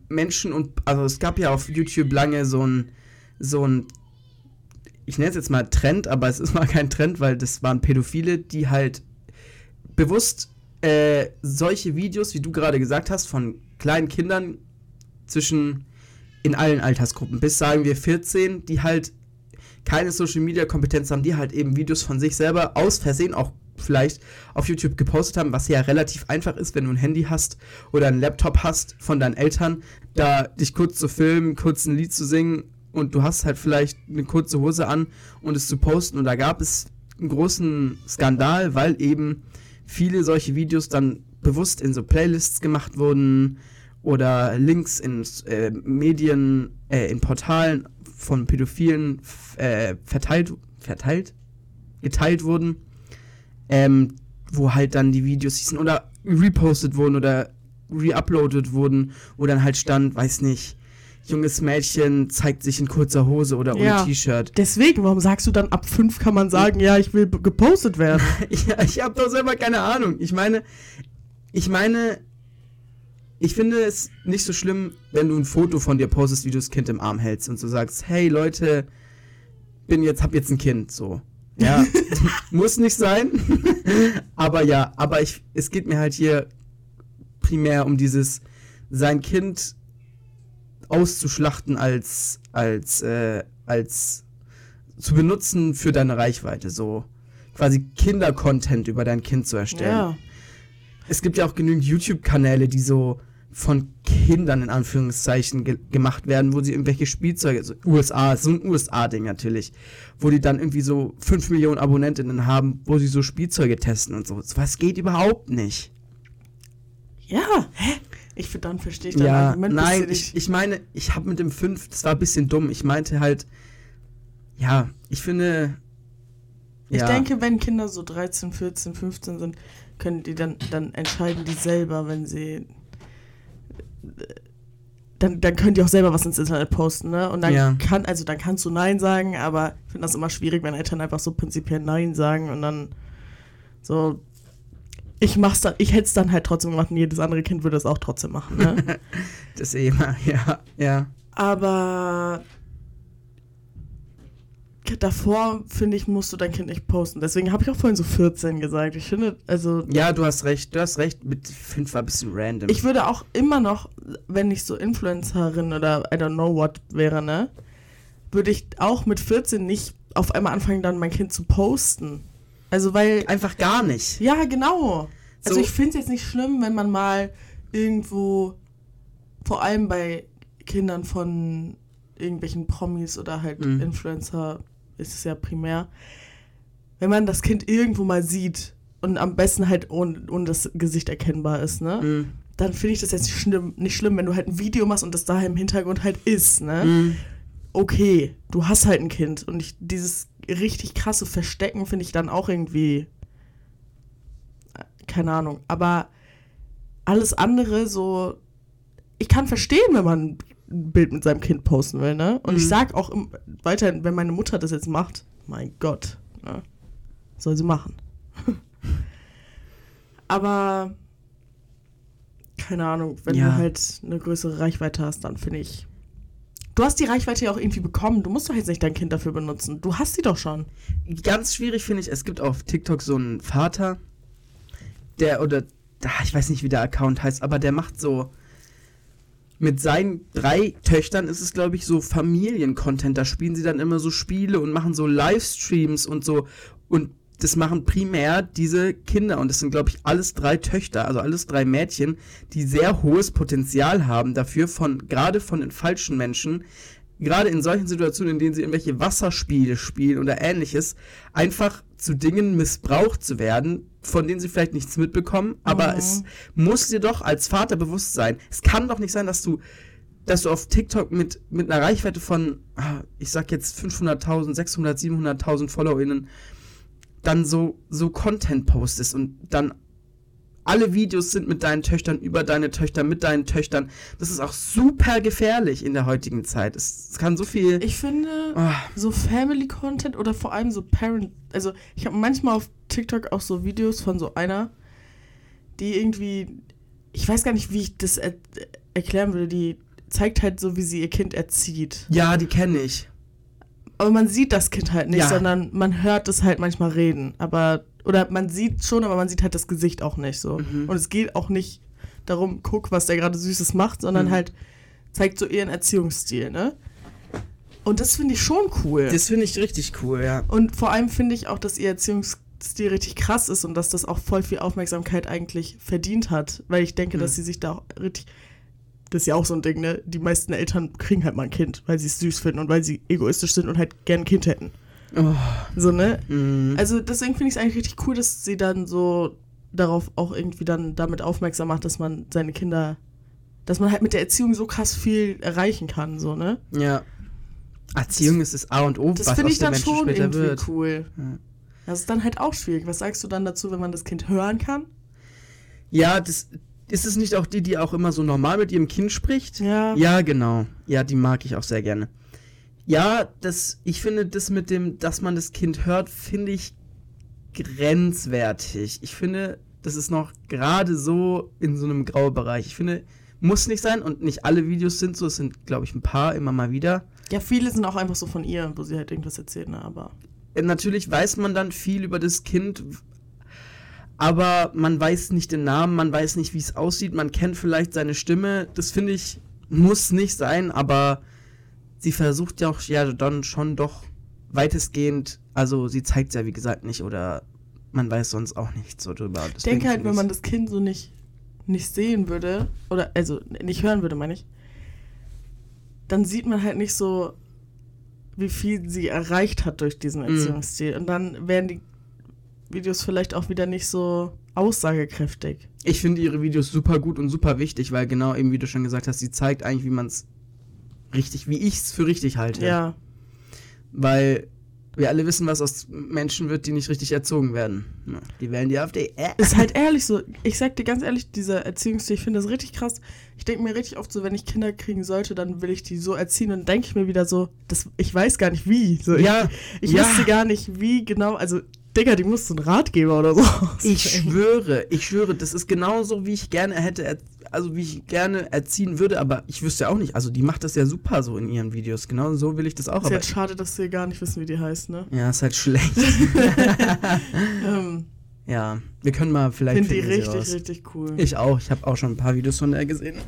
Menschen und, also es gab ja auf YouTube lange so ein, so ein, ich nenne es jetzt mal Trend, aber es ist mal kein Trend, weil das waren Pädophile, die halt bewusst äh, solche Videos, wie du gerade gesagt hast, von kleinen Kindern zwischen in allen Altersgruppen bis sagen wir 14, die halt keine Social Media Kompetenz haben, die halt eben Videos von sich selber aus Versehen auch vielleicht auf YouTube gepostet haben, was ja relativ einfach ist, wenn du ein Handy hast oder einen Laptop hast von deinen Eltern, da dich kurz zu filmen, kurz ein Lied zu singen und du hast halt vielleicht eine kurze Hose an und es zu posten. Und da gab es einen großen Skandal, weil eben viele solche Videos dann bewusst in so Playlists gemacht wurden oder Links in äh, Medien, äh, in Portalen von Pädophilen äh, verteilt, verteilt, geteilt wurden, ähm, wo halt dann die Videos hießen oder repostet wurden oder reuploadet wurden, wo dann halt stand, weiß nicht, junges Mädchen zeigt sich in kurzer Hose oder ohne Ja. T-Shirt. Deswegen, warum sagst du dann ab fünf kann man sagen, ja, ich will gepostet werden? Ja, ich habe doch selber keine Ahnung. Ich meine, ich meine, ich finde es nicht so schlimm, wenn du ein Foto von dir postest, wie du das Kind im Arm hältst und so sagst, hey Leute, bin jetzt, hab jetzt ein Kind, so. Ja, muss nicht sein. aber ja, aber ich, es geht mir halt hier primär um dieses, sein Kind auszuschlachten als, als, äh, als zu benutzen für deine Reichweite, so quasi Kinder-Content über dein Kind zu erstellen. ja. Es gibt ja auch genügend YouTube-Kanäle, die so von Kindern in Anführungszeichen ge gemacht werden, wo sie irgendwelche Spielzeuge, also USA, so ein USA-Ding natürlich, wo die dann irgendwie so 5 Millionen Abonnentinnen haben, wo sie so Spielzeuge testen und so. Was geht überhaupt nicht. Ja, hä? Ich dann verstehe ich dein Ja, Argument. nein, ich, ich meine, ich habe mit dem 5, das war ein bisschen dumm. Ich meinte halt, ja, ich finde. Ich ja, denke, wenn Kinder so 13, 14, 15 sind, können die dann, dann entscheiden die selber, wenn sie. Dann, dann können die auch selber was ins Internet posten, ne? Und dann Ja. kann, also dann kannst du Nein sagen, aber ich finde das immer schwierig, wenn Eltern einfach so prinzipiell Nein sagen und dann so. Ich mach's dann, ich hätte es dann halt trotzdem gemacht und jedes andere Kind würde es auch trotzdem machen, ne? das eh immer, ja, ja. Aber davor, finde ich, musst du dein Kind nicht posten. Deswegen habe ich auch vorhin so 14 gesagt. Ich finde, also Ja, du hast recht, du hast recht, mit 5 war ein bisschen random. ich würde auch immer noch, wenn ich so Influencerin oder I don't know what wäre, ne, würde ich auch mit 14 nicht auf einmal anfangen, dann mein Kind zu posten. Also weil, Einfach gar nicht. ja, genau. Also So- ich finde es jetzt nicht schlimm, wenn man mal irgendwo, vor allem bei Kindern von irgendwelchen Promis oder halt Mhm. Influencer, ist es ja primär, wenn man das Kind irgendwo mal sieht und am besten halt ohne, ohne das Gesicht erkennbar ist, ne? Mhm. Dann finde ich das jetzt nicht schlimm, nicht schlimm, wenn du halt ein Video machst und das da im Hintergrund halt ist, ne? Mhm. Okay, du hast halt ein Kind und ich, dieses richtig krasse Verstecken finde ich dann auch irgendwie keine Ahnung, aber alles andere so ich kann verstehen, wenn man ein Bild mit seinem Kind posten will, ne? Und ich Mhm. sag auch im, weiterhin, wenn meine Mutter das jetzt macht, mein Gott, ne? soll sie machen. aber keine Ahnung, wenn Ja. du halt eine größere Reichweite hast, dann finde ich Du hast die Reichweite ja auch irgendwie bekommen. Du musst doch jetzt nicht dein Kind dafür benutzen. Du hast sie doch schon. Ganz schwierig finde ich, es gibt auf TikTok so einen Vater, der, oder, ah, ich weiß nicht, wie der Account heißt, aber der macht so, mit seinen drei Töchtern ist es, glaube ich, so Familiencontent. Da spielen sie dann immer so Spiele und machen so Livestreams und so. Und das machen primär diese Kinder. Und das sind, glaube ich, alles drei Töchter, also alles drei Mädchen, die sehr hohes Potenzial haben dafür, von gerade von den falschen Menschen, gerade in solchen Situationen, in denen sie irgendwelche Wasserspiele spielen oder ähnliches, einfach zu Dingen missbraucht zu werden, von denen sie vielleicht nichts mitbekommen. Aber Mhm. es muss dir doch als Vater bewusst sein. Es kann doch nicht sein, dass du dass du auf TikTok mit, mit einer Reichweite von, ah, ich sag jetzt 500.000, 600, 700.000 FollowerInnen dann so, so Content postest und dann alle Videos sind mit deinen Töchtern, über deine Töchter, mit deinen Töchtern. Das ist auch super gefährlich in der heutigen Zeit. Es, es kann so viel. Ich finde, Ah, so Family-Content oder vor allem so Parent. Also, ich habe manchmal auf TikTok auch so Videos von so einer, die irgendwie. Ich weiß gar nicht, wie ich das er erklären würde. Die zeigt halt so, wie sie ihr Kind erzieht. ja, die kenne ich. Aber man sieht das Kind halt nicht, Ja. sondern man hört es halt manchmal reden. Aber. Oder man sieht schon, aber man sieht halt das Gesicht auch nicht so. Mhm. Und es geht auch nicht darum, guck, was der gerade Süßes macht, sondern Mhm. halt zeigt so ihren Erziehungsstil, ne? Und das finde ich schon cool. Das finde ich richtig cool, ja. Und vor allem finde ich auch, dass ihr Erziehungsstil richtig krass ist und dass das auch voll viel Aufmerksamkeit eigentlich verdient hat. Weil ich denke, Mhm. dass sie sich da auch richtig. Das ist ja auch so ein Ding, ne? Die meisten Eltern kriegen halt mal ein Kind, weil sie es süß finden und weil sie egoistisch sind und halt gern ein Kind hätten. Oh, So, ne? mm. Also deswegen finde ich es eigentlich richtig cool, dass sie dann so darauf auch irgendwie dann damit aufmerksam macht, dass man seine Kinder, dass man halt mit der Erziehung so krass viel erreichen kann, so, ne? ja. Erziehung ist das A und O, Das was finde aus ich dann Menschen schon irgendwie wird. cool. Ja. Das ist dann halt auch schwierig. Was sagst du dann dazu, wenn man das Kind hören kann? Ja, das ist es nicht auch die, die auch immer so normal mit ihrem Kind spricht? Ja. Ja, genau. Ja, die mag ich auch sehr gerne. Ja, das, ich finde das mit dem, dass man das Kind hört, finde ich grenzwertig. Ich finde, das ist noch gerade so in so einem Graubereich. Ich finde, muss nicht sein und nicht alle Videos sind so. Es sind, glaube ich, ein paar immer mal wieder. Ja, viele sind auch einfach so von ihr, wo sie halt irgendwas erzählt, ne? Aber. Äh, Natürlich weiß man dann viel über das Kind, aber man weiß nicht den Namen, man weiß nicht, wie es aussieht, man kennt vielleicht seine Stimme. Das finde ich, muss nicht sein, aber sie versucht ja auch ja dann schon doch weitestgehend, also sie zeigt ja wie gesagt nicht oder man weiß sonst auch nichts so drüber. Ich denke halt, wenn man das Kind so nicht, nicht sehen würde, oder also nicht hören würde, meine ich, dann sieht man halt nicht so, wie viel sie erreicht hat durch diesen Erziehungsstil. Und dann wären die Videos vielleicht auch wieder nicht so aussagekräftig. Ich finde ihre Videos super gut und super wichtig, weil genau eben, wie du schon gesagt hast, sie zeigt eigentlich, wie man es richtig, wie ich es für richtig halte. Ja. Weil wir alle wissen, was aus Menschen wird, die nicht richtig erzogen werden. Die wählen die AfD. Äh. Ist halt ehrlich so. Ich sag dir ganz ehrlich, dieser Erziehungsstil, ich finde das richtig krass. Ich denke mir richtig oft so, wenn ich Kinder kriegen sollte, dann will ich die so erziehen und denke ich mir wieder so, das, ich weiß gar nicht wie. So, Ja, ich, ich ja. wüsste gar nicht wie genau. Also, Digga, die muss so einen Ratgeber oder so. Ich schwöre, ich schwöre, das ist genauso, wie ich gerne hätte, also wie ich gerne erziehen würde, aber ich wüsste auch nicht. Also die macht das ja super so in ihren Videos. Genau so will ich das auch. Ist Aber jetzt schade, dass wir gar nicht wissen, wie die heißt, ne? ja, ist halt schlecht. Ähm, ja, wir können mal vielleicht. Finde die richtig, raus. richtig cool. Ich auch. Ich habe auch schon ein paar Videos von der gesehen.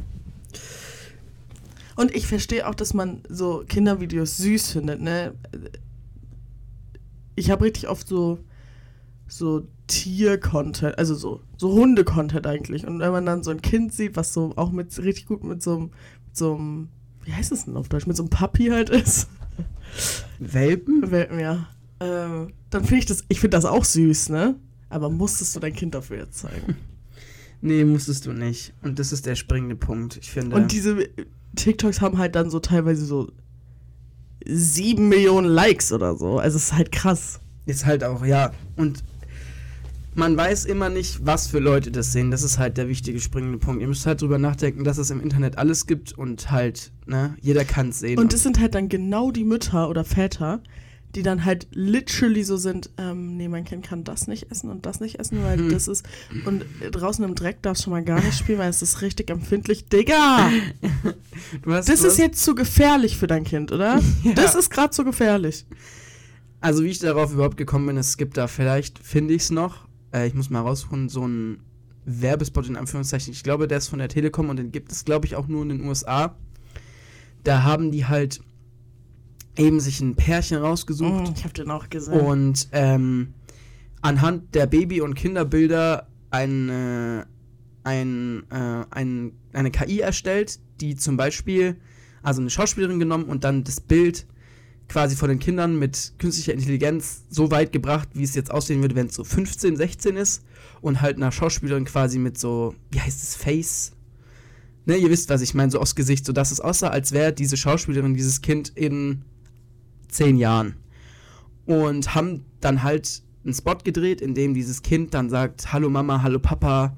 Und ich verstehe auch, dass man so Kindervideos süß findet, ne? Ich habe richtig oft so, so Tier-Content, also so, so Hunde-Content eigentlich. Und wenn man dann so ein Kind sieht, was so auch mit richtig gut mit so einem, mit so einem, wie heißt das denn auf Deutsch, mit so einem Puppy halt ist, Welpen? Welpen, ja. Ähm, dann finde ich das, ich finde das auch süß, ne? Aber musstest du dein Kind dafür jetzt zeigen? Nee, musstest du nicht. Und das ist der springende Punkt. Ich finde. Und diese TikToks haben halt dann so teilweise so sieben Millionen Likes oder so. Also es ist halt krass. Ist halt auch, ja. Und man weiß immer nicht, was für Leute das sehen. Das ist halt der wichtige springende Punkt. Ihr müsst halt drüber nachdenken, dass es im Internet alles gibt und halt, ne, jeder kann es sehen. Und es sind halt dann genau die Mütter oder Väter, die dann halt literally so sind, ähm, nee, mein Kind kann das nicht essen und das nicht essen, weil Hm. das ist. Und draußen im Dreck darfst du schon mal gar nicht spielen, weil es ist richtig empfindlich. Digga! hast, Das ist jetzt zu gefährlich für dein Kind, oder? Ja. Das ist gerade zu gefährlich. Also, wie ich darauf überhaupt gekommen bin, es gibt da vielleicht, finde ich es noch, äh, ich muss mal raussuchen, so einen Werbespot in Anführungszeichen. Ich glaube, der ist von der Telekom und den gibt es, glaube ich, auch nur in den USA. Da haben die halt eben sich ein Pärchen rausgesucht. Mm, ich habe den auch gesehen. und ähm, anhand der Baby- und Kinderbilder eine, ein, äh, ein, eine KI erstellt, die zum Beispiel, also eine Schauspielerin genommen und dann das Bild quasi von den Kindern mit künstlicher Intelligenz so weit gebracht, wie es jetzt aussehen würde, wenn es so 15, 16 ist und halt einer Schauspielerin quasi mit so, wie heißt es, Face? Ne, ihr wisst, was ich meine, so aufs Gesicht, so dass es aussah, als wäre diese Schauspielerin dieses Kind in zehn Jahren. Und haben dann halt einen Spot gedreht, in dem dieses Kind dann sagt, hallo Mama, hallo Papa,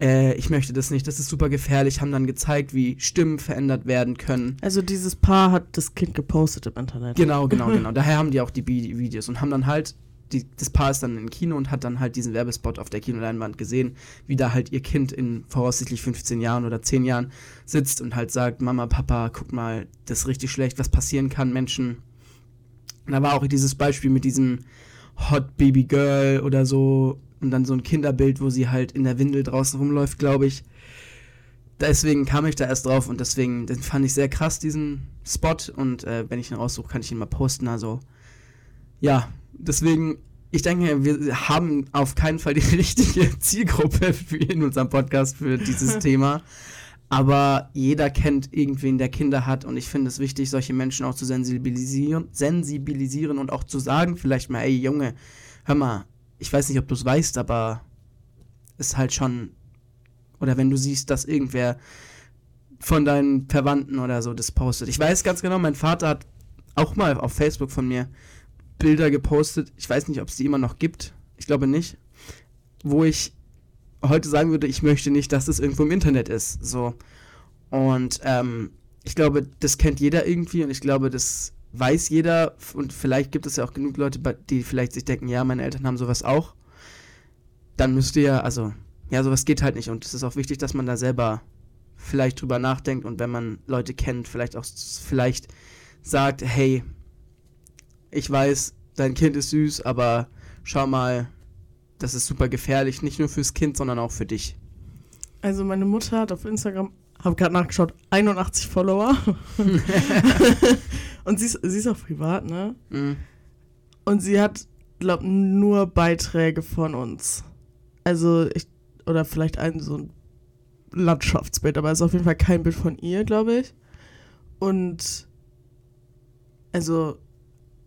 äh, ich möchte das nicht, das ist super gefährlich, haben dann gezeigt, wie Stimmen verändert werden können. also dieses Paar hat das Kind gepostet im Internet. Genau, genau, genau. Daher haben die auch die Videos und haben dann halt, die, das Paar ist dann im Kino und hat dann halt diesen Werbespot auf der Kinoleinwand gesehen, wie da halt ihr Kind in voraussichtlich 15 Jahren oder 10 Jahren sitzt und halt sagt, Mama, Papa, guck mal, das ist richtig schlecht, was passieren kann, Menschen. Und da war auch dieses Beispiel mit diesem Hot Baby Girl oder so und dann so ein Kinderbild, wo sie halt in der Windel draußen rumläuft, glaube ich. Deswegen kam ich da erst drauf und deswegen den fand ich sehr krass, diesen Spot. Und äh, wenn ich ihn raussuche, kann ich ihn mal posten. Also, ja, deswegen, ich denke, wir haben auf keinen Fall die richtige Zielgruppe für in unserem Podcast für dieses Thema. Aber jeder kennt irgendwen, der Kinder hat. Und ich finde es wichtig, solche Menschen auch zu sensibilisieren, sensibilisieren und auch zu sagen, vielleicht mal, ey Junge, hör mal, ich weiß nicht, ob du es weißt, aber ist halt schon. Oder wenn du siehst, dass irgendwer von deinen Verwandten oder so das postet. Ich weiß ganz genau, mein Vater hat auch mal auf Facebook von mir Bilder gepostet. Ich weiß nicht, ob es die immer noch gibt. Ich glaube nicht. Wo ich heute sagen würde, ich möchte nicht, dass es irgendwo im Internet ist. So. Und ähm, ich glaube, das kennt jeder irgendwie und ich glaube, das weiß jeder und vielleicht gibt es ja auch genug Leute, die vielleicht sich denken, ja, meine Eltern haben sowas auch. Dann müsst ihr, also, ja, sowas geht halt nicht und es ist auch wichtig, dass man da selber vielleicht drüber nachdenkt und wenn man Leute kennt, vielleicht auch vielleicht sagt, hey, ich weiß, dein Kind ist süß, aber schau mal, das ist super gefährlich, nicht nur fürs Kind, sondern auch für dich. Also meine Mutter hat auf Instagram, habe gerade nachgeschaut, 81 Follower. Und sie ist, sie ist auch privat, ne? Mhm. Und sie hat, glaub, nur Beiträge von uns. Also ich, oder vielleicht ein so ein Landschaftsbild, aber es ist auf jeden Fall kein Bild von ihr, glaube ich. Und also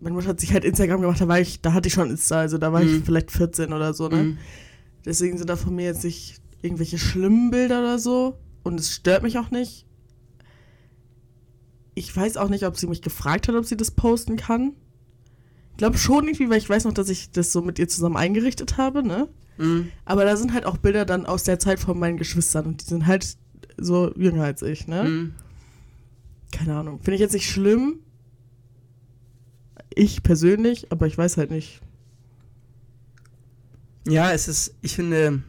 meine Mutter hat sich halt Instagram gemacht, da war ich, da hatte ich schon Insta, also da war Mhm. ich vielleicht 14 oder so, ne? Mhm. Deswegen sind da von mir jetzt nicht irgendwelche schlimmen Bilder oder so. Und es stört mich auch nicht. Ich weiß auch nicht, ob sie mich gefragt hat, ob sie das posten kann. Ich glaube schon irgendwie, weil ich weiß noch, dass ich das so mit ihr zusammen eingerichtet habe, ne? Mhm. Aber da sind halt auch Bilder dann aus der Zeit von meinen Geschwistern und die sind halt so jünger als ich, ne? Mhm. Keine Ahnung. Finde ich jetzt nicht schlimm. Ich persönlich, aber ich weiß halt nicht. Ja, es ist, ich finde,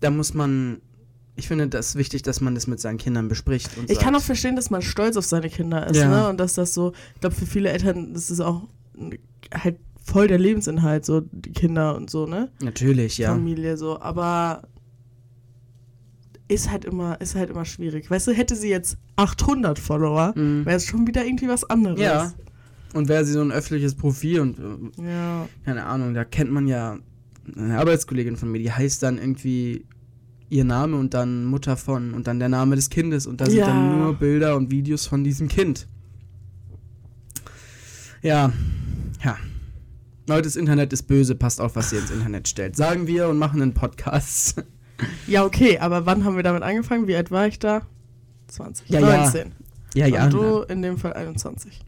da muss man, ich finde das wichtig, dass man das mit seinen Kindern bespricht. Ich kann auch sagt, verstehen, dass man stolz auf seine Kinder ist, Ja. ne? Und dass das so, ich glaube, für viele Eltern, das ist auch halt voll der Lebensinhalt, so die Kinder und so, ne? Natürlich, ja. Familie so, aber ist halt immer, ist halt immer schwierig. Weißt du, hätte sie jetzt 800 Follower, Mhm. wäre es schon wieder irgendwie was anderes. Ja. Und wäre sie so ein öffentliches Profil und äh, Ja. keine Ahnung, da kennt man ja eine Arbeitskollegin von mir, die heißt dann irgendwie ihr Name und dann Mutter von und dann der Name des Kindes und da sind Ja. dann nur Bilder und Videos von diesem Kind. Ja, ja. Leute, das Internet ist böse, passt auf, was ihr ins Internet stellt. Sagen wir und machen einen Podcast. Ja, okay, aber wann haben wir damit angefangen? Wie alt war ich da? 20. Ja, ja. 19. ja, ja. Und du in dem Fall 21.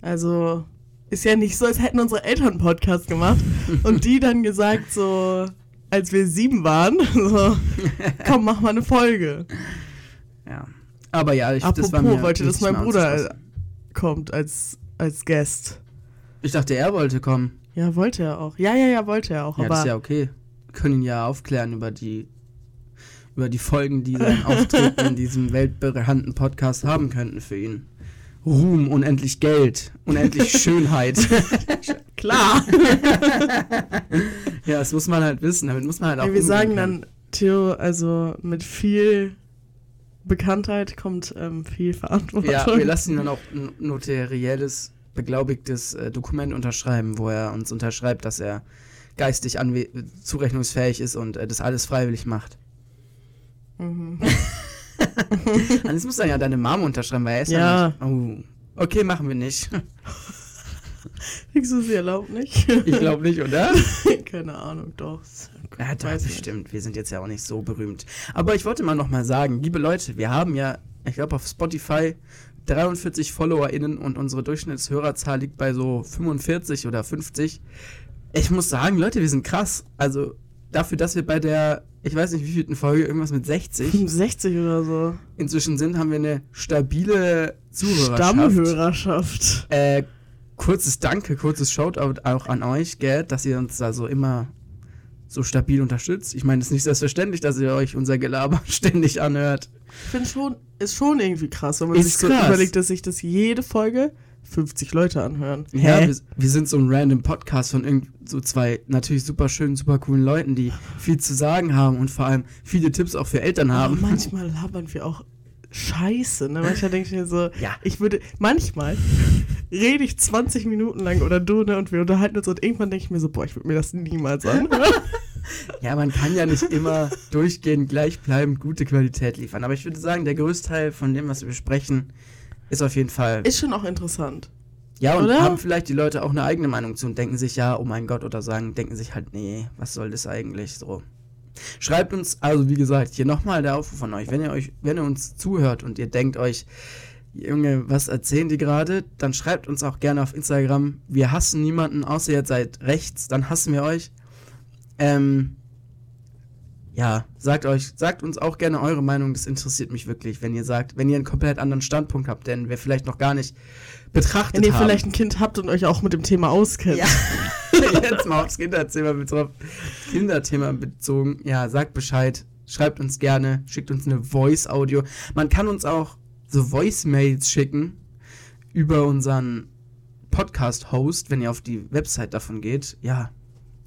Also ist ja nicht so, als hätten unsere Eltern einen Podcast gemacht und die dann gesagt, so, als wir sieben waren, so, komm, mach mal eine Folge. ja. Aber ja, ich, Apropos, das war mir wollte, dass mein Bruder kommt als, als Guest. Ich dachte, er wollte kommen. Ja, wollte er auch. Ja, ja, ja, wollte er auch. Ja, aber das ist ja okay. Wir können ihn ja aufklären über die über die Folgen, die sein Auftreten in diesem weltbekannten Podcast haben könnten für ihn. Ruhm, unendlich Geld, unendlich Schönheit. klar. ja, das muss man halt wissen. Damit muss man halt auch. Wir sagen können. dann, Theo, also mit viel Bekanntheit kommt ähm, viel Verantwortung. Ja, wir lassen ihn dann auch ein notarielles, beglaubigtes äh, Dokument unterschreiben, wo er uns unterschreibt, dass er geistig zurechnungsfähig ist und äh, das alles freiwillig macht. Mhm. Alles muss dann ja deine Mama unterschreiben, weil er ist ja, Ja. nicht. Oh. Okay, machen wir nicht. Kriegst du sie erlaubt nicht? Ich glaube nicht, oder? Keine Ahnung, doch. Ja, doch, bestimmt. Wir sind jetzt ja auch nicht so berühmt. Aber ich wollte mal nochmal sagen, liebe Leute, wir haben ja, ich glaube auf Spotify 43 FollowerInnen und unsere Durchschnittshörerzahl liegt bei so 45 oder 50. Ich muss sagen, Leute, wir sind krass. Also dafür, dass wir bei der, ich weiß nicht, wie vielten Folge, irgendwas mit 60 65 oder so. inzwischen sind, haben wir eine stabile Zuhörerschaft. Stammhörerschaft. Äh, kurzes Danke, kurzes Shoutout auch an euch, gell, dass ihr uns da so immer so stabil unterstützt. Ich meine, es ist nicht selbstverständlich, dass ihr euch unser Gelaber ständig anhört. Ich finde schon, ist schon irgendwie krass, wenn man Ist sich so krass. überlegt, dass sich das jede Folge 50 Leute anhören. Ja, wir, wir sind so ein random Podcast von irgend so zwei natürlich super schönen, super coolen Leuten, die viel zu sagen haben und vor allem viele Tipps auch für Eltern Aber haben. manchmal labern wir auch Scheiße, ne? Manchmal denke ich mir so, Ja. ich würde, manchmal rede ich 20 Minuten lang oder du, ne? Und wir unterhalten uns und irgendwann denke ich mir so, boah, ich würde mir das niemals anhören. Ja, man kann ja nicht immer durchgehend gleichbleibend gute Qualität liefern. Aber ich würde sagen, der Größteil von dem, was wir besprechen, ist auf jeden Fall Ist schon auch interessant. Ja, und Oder? haben vielleicht die Leute auch eine eigene Meinung zu und denken sich, ja, oh mein Gott, oder sagen, denken sich halt, nee, was soll das eigentlich so. Schreibt uns, also wie gesagt, hier nochmal der Aufruf von euch, wenn ihr euch, wenn ihr uns zuhört und ihr denkt euch, Junge, was erzählen die gerade, dann schreibt uns auch gerne auf Instagram. Wir hassen niemanden, außer ihr seid rechts, dann hassen wir euch. Ähm, ja, sagt euch, sagt uns auch gerne eure Meinung, das interessiert mich wirklich, wenn ihr sagt, wenn ihr einen komplett anderen Standpunkt habt, den wir vielleicht noch gar nicht betrachtet Wenn ihr haben. vielleicht ein Kind habt und euch auch mit dem Thema auskennt. Ja. Jetzt mal aufs Kinderthema bezogen. Kinderthema bezogen. Ja, sagt Bescheid. Schreibt uns gerne. Schickt uns eine Voice-Audio. Man kann uns auch so Voice-Mails schicken über unseren Podcast-Host, wenn ihr auf die Website davon geht. Ja,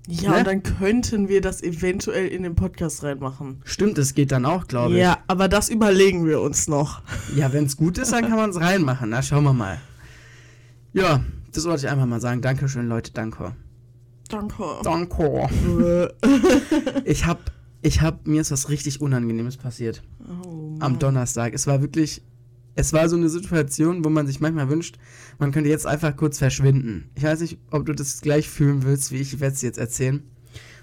Ja, Ne? und dann könnten wir das eventuell in den Podcast reinmachen. stimmt, das geht dann auch, glaube ich. Ja, aber das überlegen wir uns noch. Ja, wenn es gut ist, dann kann man es reinmachen. Na, schauen wir mal. Ja, das wollte ich einfach mal sagen. Dankeschön, Leute. Danke. Danke. Danke. Äh, Ich hab, ich hab, mir ist was richtig Unangenehmes passiert. oh, am. Donnerstag. Es war wirklich, es war so eine Situation, wo man sich manchmal wünscht, man könnte jetzt einfach kurz verschwinden. Ich weiß nicht, ob du das gleich fühlen willst, wie ich, werde es jetzt erzählen.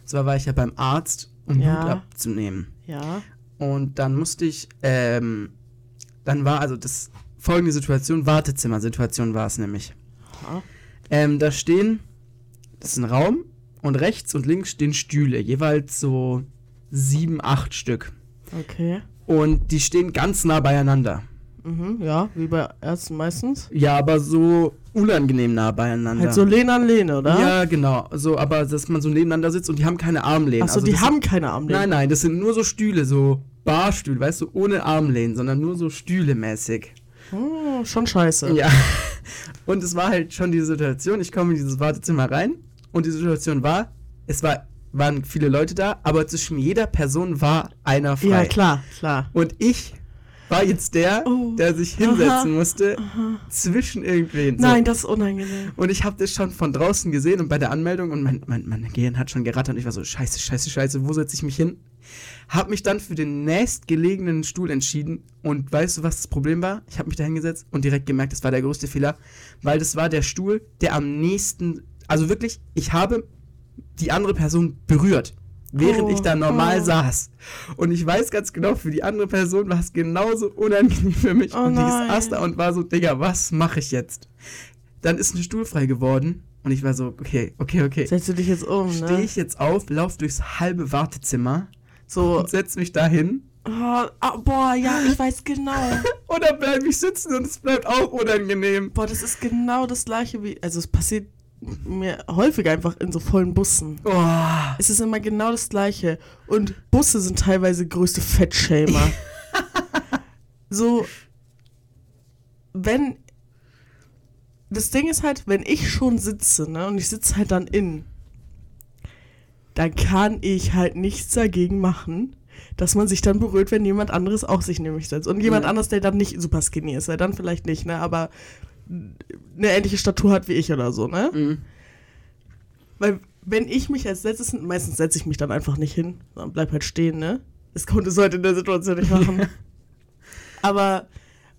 Und zwar war ich ja beim Arzt um Ja. Blut abzunehmen. Ja. Und dann musste ich, ähm, dann war also das folgende Situation, Wartezimmersituation war es nämlich. Aha. Ähm, da stehen, das ist ein Raum und rechts und links stehen Stühle, jeweils so sieben, acht Stück. Okay. Und die stehen ganz nah beieinander. Mhm, ja, wie bei Ärzten meistens. Ja, aber so unangenehm nah beieinander. Halt so Lehne an Lehne, oder? Ja, genau. So, aber dass man so nebeneinander sitzt und die haben keine Armlehnen. Achso, Also die haben keine Armlehne. Nein, nein, das sind nur so Stühle, so Barstühle, weißt du, ohne Armlehnen, sondern nur so Stühle mäßig. Oh, schon scheiße. Ja. Und es war halt schon die Situation, ich komme in dieses Wartezimmer rein und die Situation war, es war, waren viele Leute da, aber zwischen jeder Person war einer frei. Ja, klar, klar. Und ich war jetzt der, Oh. der sich hinsetzen Aha. musste zwischen irgendwen. So. Nein, das ist unangenehm. Und ich habe das schon von draußen gesehen und bei der Anmeldung und mein, mein, mein Gehirn hat schon gerattert und ich war so, scheiße, scheiße, scheiße, wo setze ich mich hin? Hab mich dann für den nächstgelegenen Stuhl entschieden und weißt du, was das Problem war? Ich habe mich da hingesetzt und direkt gemerkt, das war der größte Fehler, weil das war der Stuhl, der am nächsten, also wirklich, ich habe die andere Person berührt, während Oh, ich da normal oh. saß. Und ich weiß ganz genau, für die andere Person war es genauso unangenehm für mich. Oh und die nein. saß da und war so, Digga, was mache ich jetzt? Dann ist ein Stuhl frei geworden und ich war so, okay, okay, okay. Setzt du dich jetzt um, Stehe ne? ich jetzt auf, lauf durchs halbe Wartezimmer So, und setz mich da hin oh, ah, boah, ja, ich weiß genau. oder bleib ich sitzen und es bleibt auch unangenehm. Boah, das ist genau das gleiche wie, also es passiert mir häufig einfach in so vollen Bussen. Oh, Es ist immer genau das gleiche. Und Busse sind teilweise größte Fettschämer. so, wenn. Das Ding ist halt, wenn ich schon sitze, ne, und ich sitze halt dann in, dann kann ich halt nichts dagegen machen, dass man sich dann berührt, wenn jemand anderes auch sich nämlich setzt. Und jemand Ja. anderes, der dann nicht super skinny ist, ja, dann vielleicht nicht, ne, aber eine ähnliche Statur hat wie ich oder so, ne? mm. Weil, wenn ich mich als letztes, meistens setze ich mich dann einfach nicht hin, sondern bleib halt stehen, ne? Das konnte es heute in der Situation nicht machen. Aber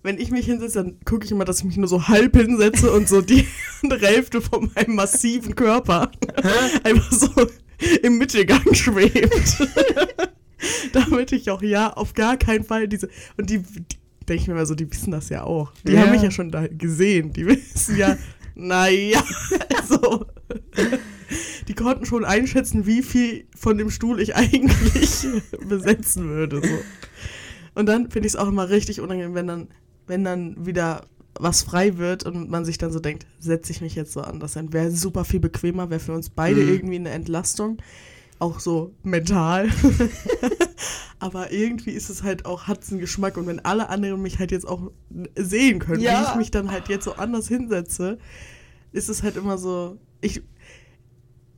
wenn ich mich hinsetze, dann gucke ich immer, dass ich mich nur so halb hinsetze und so die andere Hälfte von meinem massiven Körper einfach so im Mittelgang schwebt. Damit ich auch ja auf gar keinen Fall diese. Und die, die denke ich mir mal so, die wissen das ja auch. Die Ja. haben mich ja schon da gesehen. Die wissen ja, naja, also. Die konnten schon einschätzen, wie viel von dem Stuhl ich eigentlich besetzen würde. So. Und dann finde ich es auch immer richtig unangenehm, wenn dann, wenn dann wieder was frei wird und man sich dann so denkt, setze ich mich jetzt so an. Das wäre super viel bequemer, wäre für uns beide Mhm. irgendwie eine Entlastung. Auch so mental. Aber irgendwie ist es halt auch, hat es einen Geschmack. Und wenn alle anderen mich halt jetzt auch sehen können, wie Ja. ich mich dann halt jetzt so anders hinsetze, ist es halt immer so. Ich,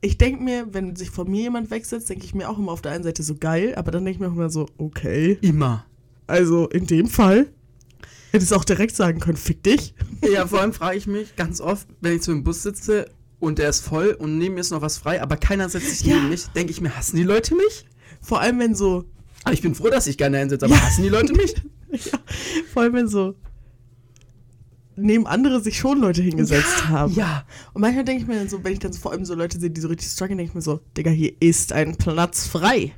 ich denke mir, wenn sich von mir jemand wegsetzt, denke ich mir auch immer auf der einen Seite so geil, aber dann denke ich mir auch immer so, okay. Immer. Also in dem Fall hättest du auch direkt sagen können, fick dich. Ja, vor allem frage ich mich ganz oft, wenn ich so im Bus sitze und der ist voll und neben mir ist noch was frei, aber keiner setzt sich Ja. neben mich, denke ich mir, hassen die Leute mich? Vor allem, wenn so, Aber ich bin froh, dass ich gerne hinsitze, aber Ja. hassen die Leute mich? ja, vor allem, wenn so neben andere sich schon Leute hingesetzt haben. Ja. Und manchmal denke ich mir dann so, wenn ich dann so vor allem so Leute sehe, die so richtig strugglen, denke ich mir so, Digga, hier ist ein Platz frei.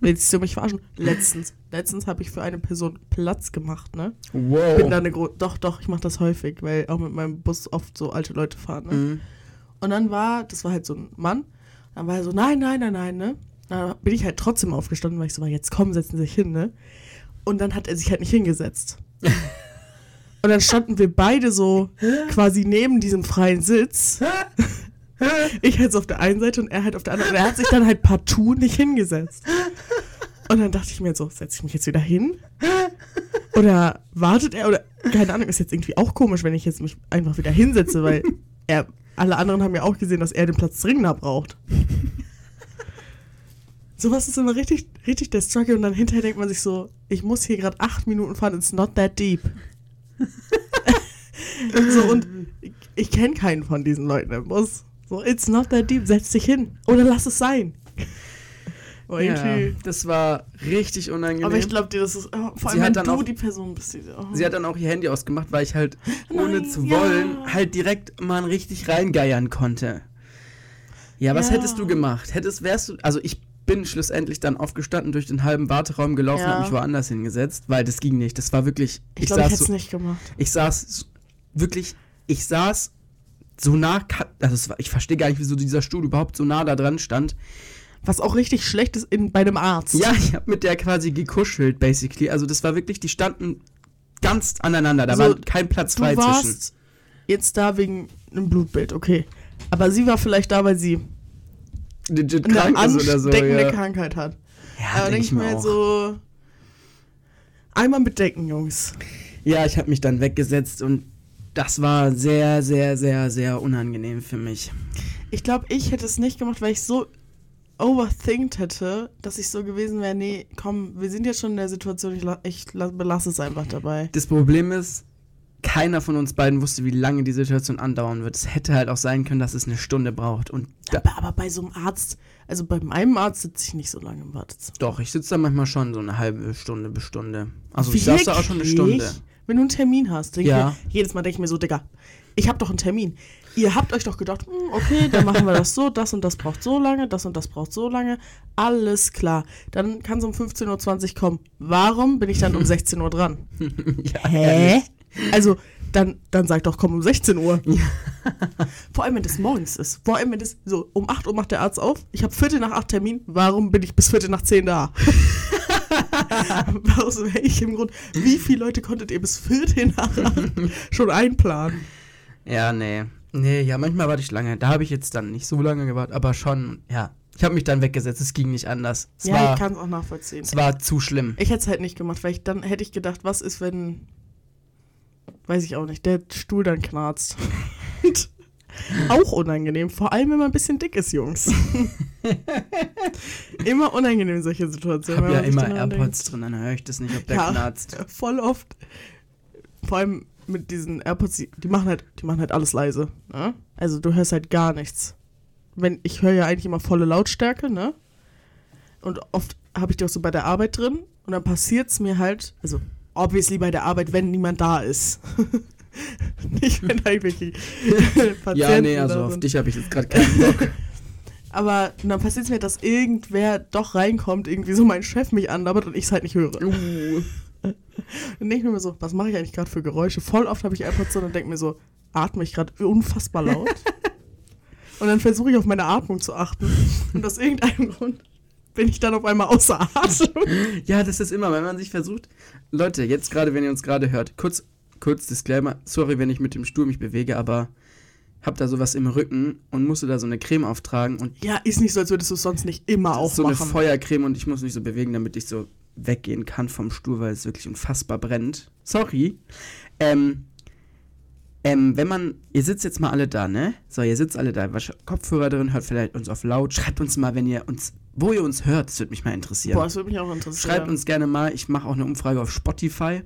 Willst du mich verarschen? Letztens, letztens habe ich für eine Person Platz gemacht, ne? Wow. Bin da eine Gro doch, doch, ich mache das häufig, weil auch mit meinem Bus oft so alte Leute fahren, ne? Mhm. Und dann war, das war halt so ein Mann, dann war er so, nein, nein, nein, nein, ne? Dann bin ich halt trotzdem aufgestanden, weil ich so war, jetzt komm, setzen Sie sich hin, ne? Und dann hat er sich halt nicht hingesetzt. Und dann standen wir beide so quasi neben diesem freien Sitz. Ich halt so auf der einen Seite und er halt auf der anderen. Und er hat sich dann halt partout nicht hingesetzt. Und dann dachte ich mir so, setze ich mich jetzt wieder hin? Oder wartet er? Oder keine Ahnung, ist jetzt irgendwie auch komisch, wenn ich jetzt mich einfach wieder hinsetze, weil er, alle anderen haben ja auch gesehen, dass er den Platz dringender braucht. Sowas ist immer richtig, richtig der Struggle und dann hinterher denkt man sich so, ich muss hier gerade acht Minuten fahren, it's not that deep. so und ich, ich kenne keinen von diesen Leuten im Bus. So, it's not that deep, setz dich hin. Oder lass es sein. Oh, Ja, das war richtig unangenehm. Aber ich glaube dir, das ist, oh, vor allem wenn du auch- die Person bist. Die, oh. Sie hat dann auch ihr Handy ausgemacht, weil ich halt, ohne Nein, zu ja. wollen, halt direkt mal richtig reingeiern konnte. Ja, was Ja. hättest du gemacht? Hättest, wärst du, also ich bin schlussendlich dann aufgestanden, durch den halben Warteraum gelaufen, Ja. habe mich woanders hingesetzt, weil das ging nicht. Das war wirklich. Ich glaube, ich saß hätte es so, nicht gemacht. ich saß wirklich, ich saß so nah, also war, ich verstehe gar nicht, wieso dieser Stuhl überhaupt so nah da dran stand. Was auch richtig schlecht ist in, bei einem Arzt. Ja, ich habe mit der quasi gekuschelt, basically. Also das war wirklich, die standen ganz aneinander. Da Also, war kein Platz Du frei warst zwischen. jetzt da wegen einem Blutbild, okay. Aber sie war vielleicht da, weil sie Legit eine krank ist oder so. ansteckende Ja, Krankheit hat. ja Aber denk denke ich mir halt auch. so. Einmal bedecken, Jungs. Ja, ich habe mich dann weggesetzt und das war sehr, sehr, sehr, sehr unangenehm für mich. Ich glaube, ich hätte es nicht gemacht, weil ich so overthinkt hätte, dass ich so gewesen wäre, nee, komm, wir sind jetzt schon in der Situation, ich, ich la- belasse es einfach dabei. Das Problem ist, keiner von uns beiden wusste, wie lange die Situation andauern wird. Es hätte halt auch sein können, dass es eine Stunde braucht. Und da, Aber, aber bei so einem Arzt, also bei meinem Arzt sitze ich nicht so lange im Wartezimmer. doch, ich sitze da manchmal schon so eine halbe Stunde bis Stunde. Also ich saß da auch schon eine? Stunde. Wenn du einen Termin hast, Ja. mir, jedes Mal denke ich mir so, Digga, ich habe doch einen Termin. Ihr habt euch doch gedacht, hm, okay, dann machen wir das so, das und das braucht so lange, das und das braucht so lange. Alles klar. Dann kann es um 15.20 Uhr kommen. Warum bin ich dann um 16 Uhr dran? ja, Hä? ehrlich. Also, dann, dann sag doch, komm um 16 Uhr. Vor allem, wenn das morgens ist. Vor allem, wenn das so, um 8 Uhr macht der Arzt auf. Ich habe Viertel nach 8 Termin. Warum bin ich bis Viertel nach 10 da? Aus welchem Grund? Wie viele Leute konntet ihr bis Viertel nach 8 schon einplanen? Ja, nee. Nee, ja, manchmal warte ich lange. Da habe ich jetzt dann nicht so lange gewartet, aber schon, ja. Ich habe mich dann weggesetzt, es ging nicht anders. Es, ja, ich war, kann es auch nachvollziehen. es war zu schlimm. Ich hätte es halt nicht gemacht, weil ich dann hätte ich gedacht, was ist, wenn, weiß ich auch nicht, der Stuhl dann knarzt. Auch unangenehm, vor allem wenn man ein bisschen dick ist, Jungs. immer unangenehm solche Ich Situationen. habe wenn ja immer AirPods drin, dann höre ich das nicht, ob der Ja. knarzt. denkt, Voll oft. Vor allem mit diesen AirPods, die, die machen halt, die machen halt alles leise. Ne? Also du hörst halt gar nichts. Wenn, ich höre ja eigentlich immer volle Lautstärke, ne? Und oft habe ich die auch so bei der Arbeit drin und dann passiert es mir halt, also obviously bei der Arbeit, wenn niemand da ist. Nicht, wenn irgendwelche Patienten Ja, nee, also auf dich habe ich jetzt gerade keinen Bock. Aber dann passiert es mir, dass irgendwer doch reinkommt, irgendwie so mein Chef mich anlabert und ich es halt nicht höre. Uh. Dann denke ich mir so, was mache ich eigentlich gerade für Geräusche? Voll oft habe ich AirPods drin und denke mir so, atme ich gerade unfassbar laut? und dann versuche ich auf meine Atmung zu achten. Und aus irgendeinem Grund bin ich dann auf einmal außer Atem. Ja, das ist immer, wenn man sich versucht. Leute, jetzt gerade, wenn ihr uns gerade hört, kurz, kurz Disclaimer, sorry, wenn ich mit dem Stuhl mich bewege, aber hab da sowas im Rücken und musste da so eine Creme auftragen und Ja, ist nicht so, als würdest du es sonst nicht immer auch so eine. Feuercreme und ich muss mich so bewegen, damit ich so weggehen kann vom Stuhl, weil es wirklich unfassbar brennt. Sorry. Ähm, ähm, wenn man, ihr sitzt jetzt mal alle da, ne? So, ihr sitzt alle da, Kopfhörer drin, hört vielleicht uns auf laut. Schreibt uns mal, wenn ihr uns, wo ihr uns hört, das würde mich mal interessieren. Boah, das würde mich auch interessieren. Schreibt uns gerne mal, ich mache auch eine Umfrage auf Spotify.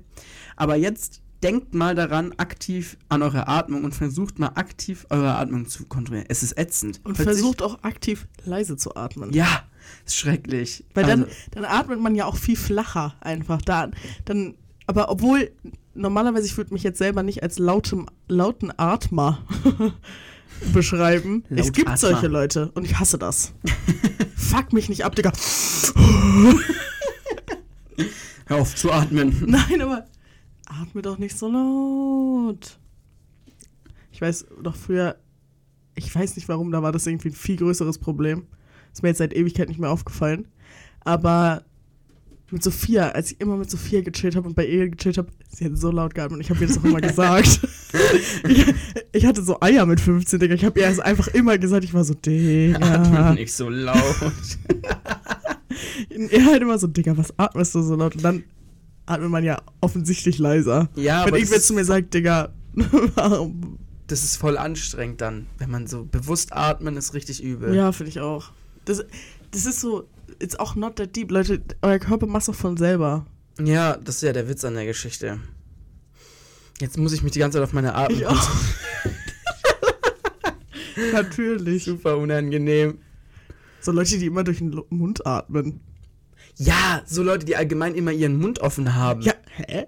Aber jetzt denkt mal daran, aktiv an eure Atmung und versucht mal aktiv eure Atmung zu kontrollieren. Es ist ätzend. Und sich- versucht auch aktiv leise zu atmen. Ja, ist schrecklich. Weil dann, Also, dann atmet man ja auch viel flacher einfach da. Dann, aber obwohl, normalerweise, ich würde mich jetzt selber nicht als lautem, lauten Atmer beschreiben. es gibt Lautatmer. solche Leute und ich hasse das. Fuck mich nicht ab, Digga. hör auf zu atmen. Nein, aber atme doch nicht so laut. Ich weiß noch früher, ich weiß nicht warum, da war das irgendwie ein viel größeres Problem. Ist mir jetzt seit Ewigkeit nicht mehr aufgefallen. Aber mit Sophia, als ich immer mit Sophia gechillt habe und bei ihr gechillt habe, sie hat so laut geatmet und ich habe ihr das auch immer gesagt. ich, ich hatte so Eier mit 15, Digga. Ich habe ihr das einfach immer gesagt, ich war so, Digga. Atmet nicht so laut. Er halt immer so, Digga, was atmest du so laut? Und dann atmet man ja offensichtlich leiser. Ja, Wenn irgendwer zu mir sagt, Digga, warum? das ist voll anstrengend dann. Wenn man so bewusst atmen, ist richtig übel. Ja, finde ich auch. Das, das ist so, it's auch not that deep. Leute, euer Körper macht doch von selber. Ja, das ist ja der Witz an der Geschichte. Jetzt muss ich mich die ganze Zeit auf meine Atmung Ich auch. Natürlich. Super unangenehm. So Leute, die immer durch den Mund atmen. Ja, so Leute, die allgemein immer ihren Mund offen haben. Ja, hä?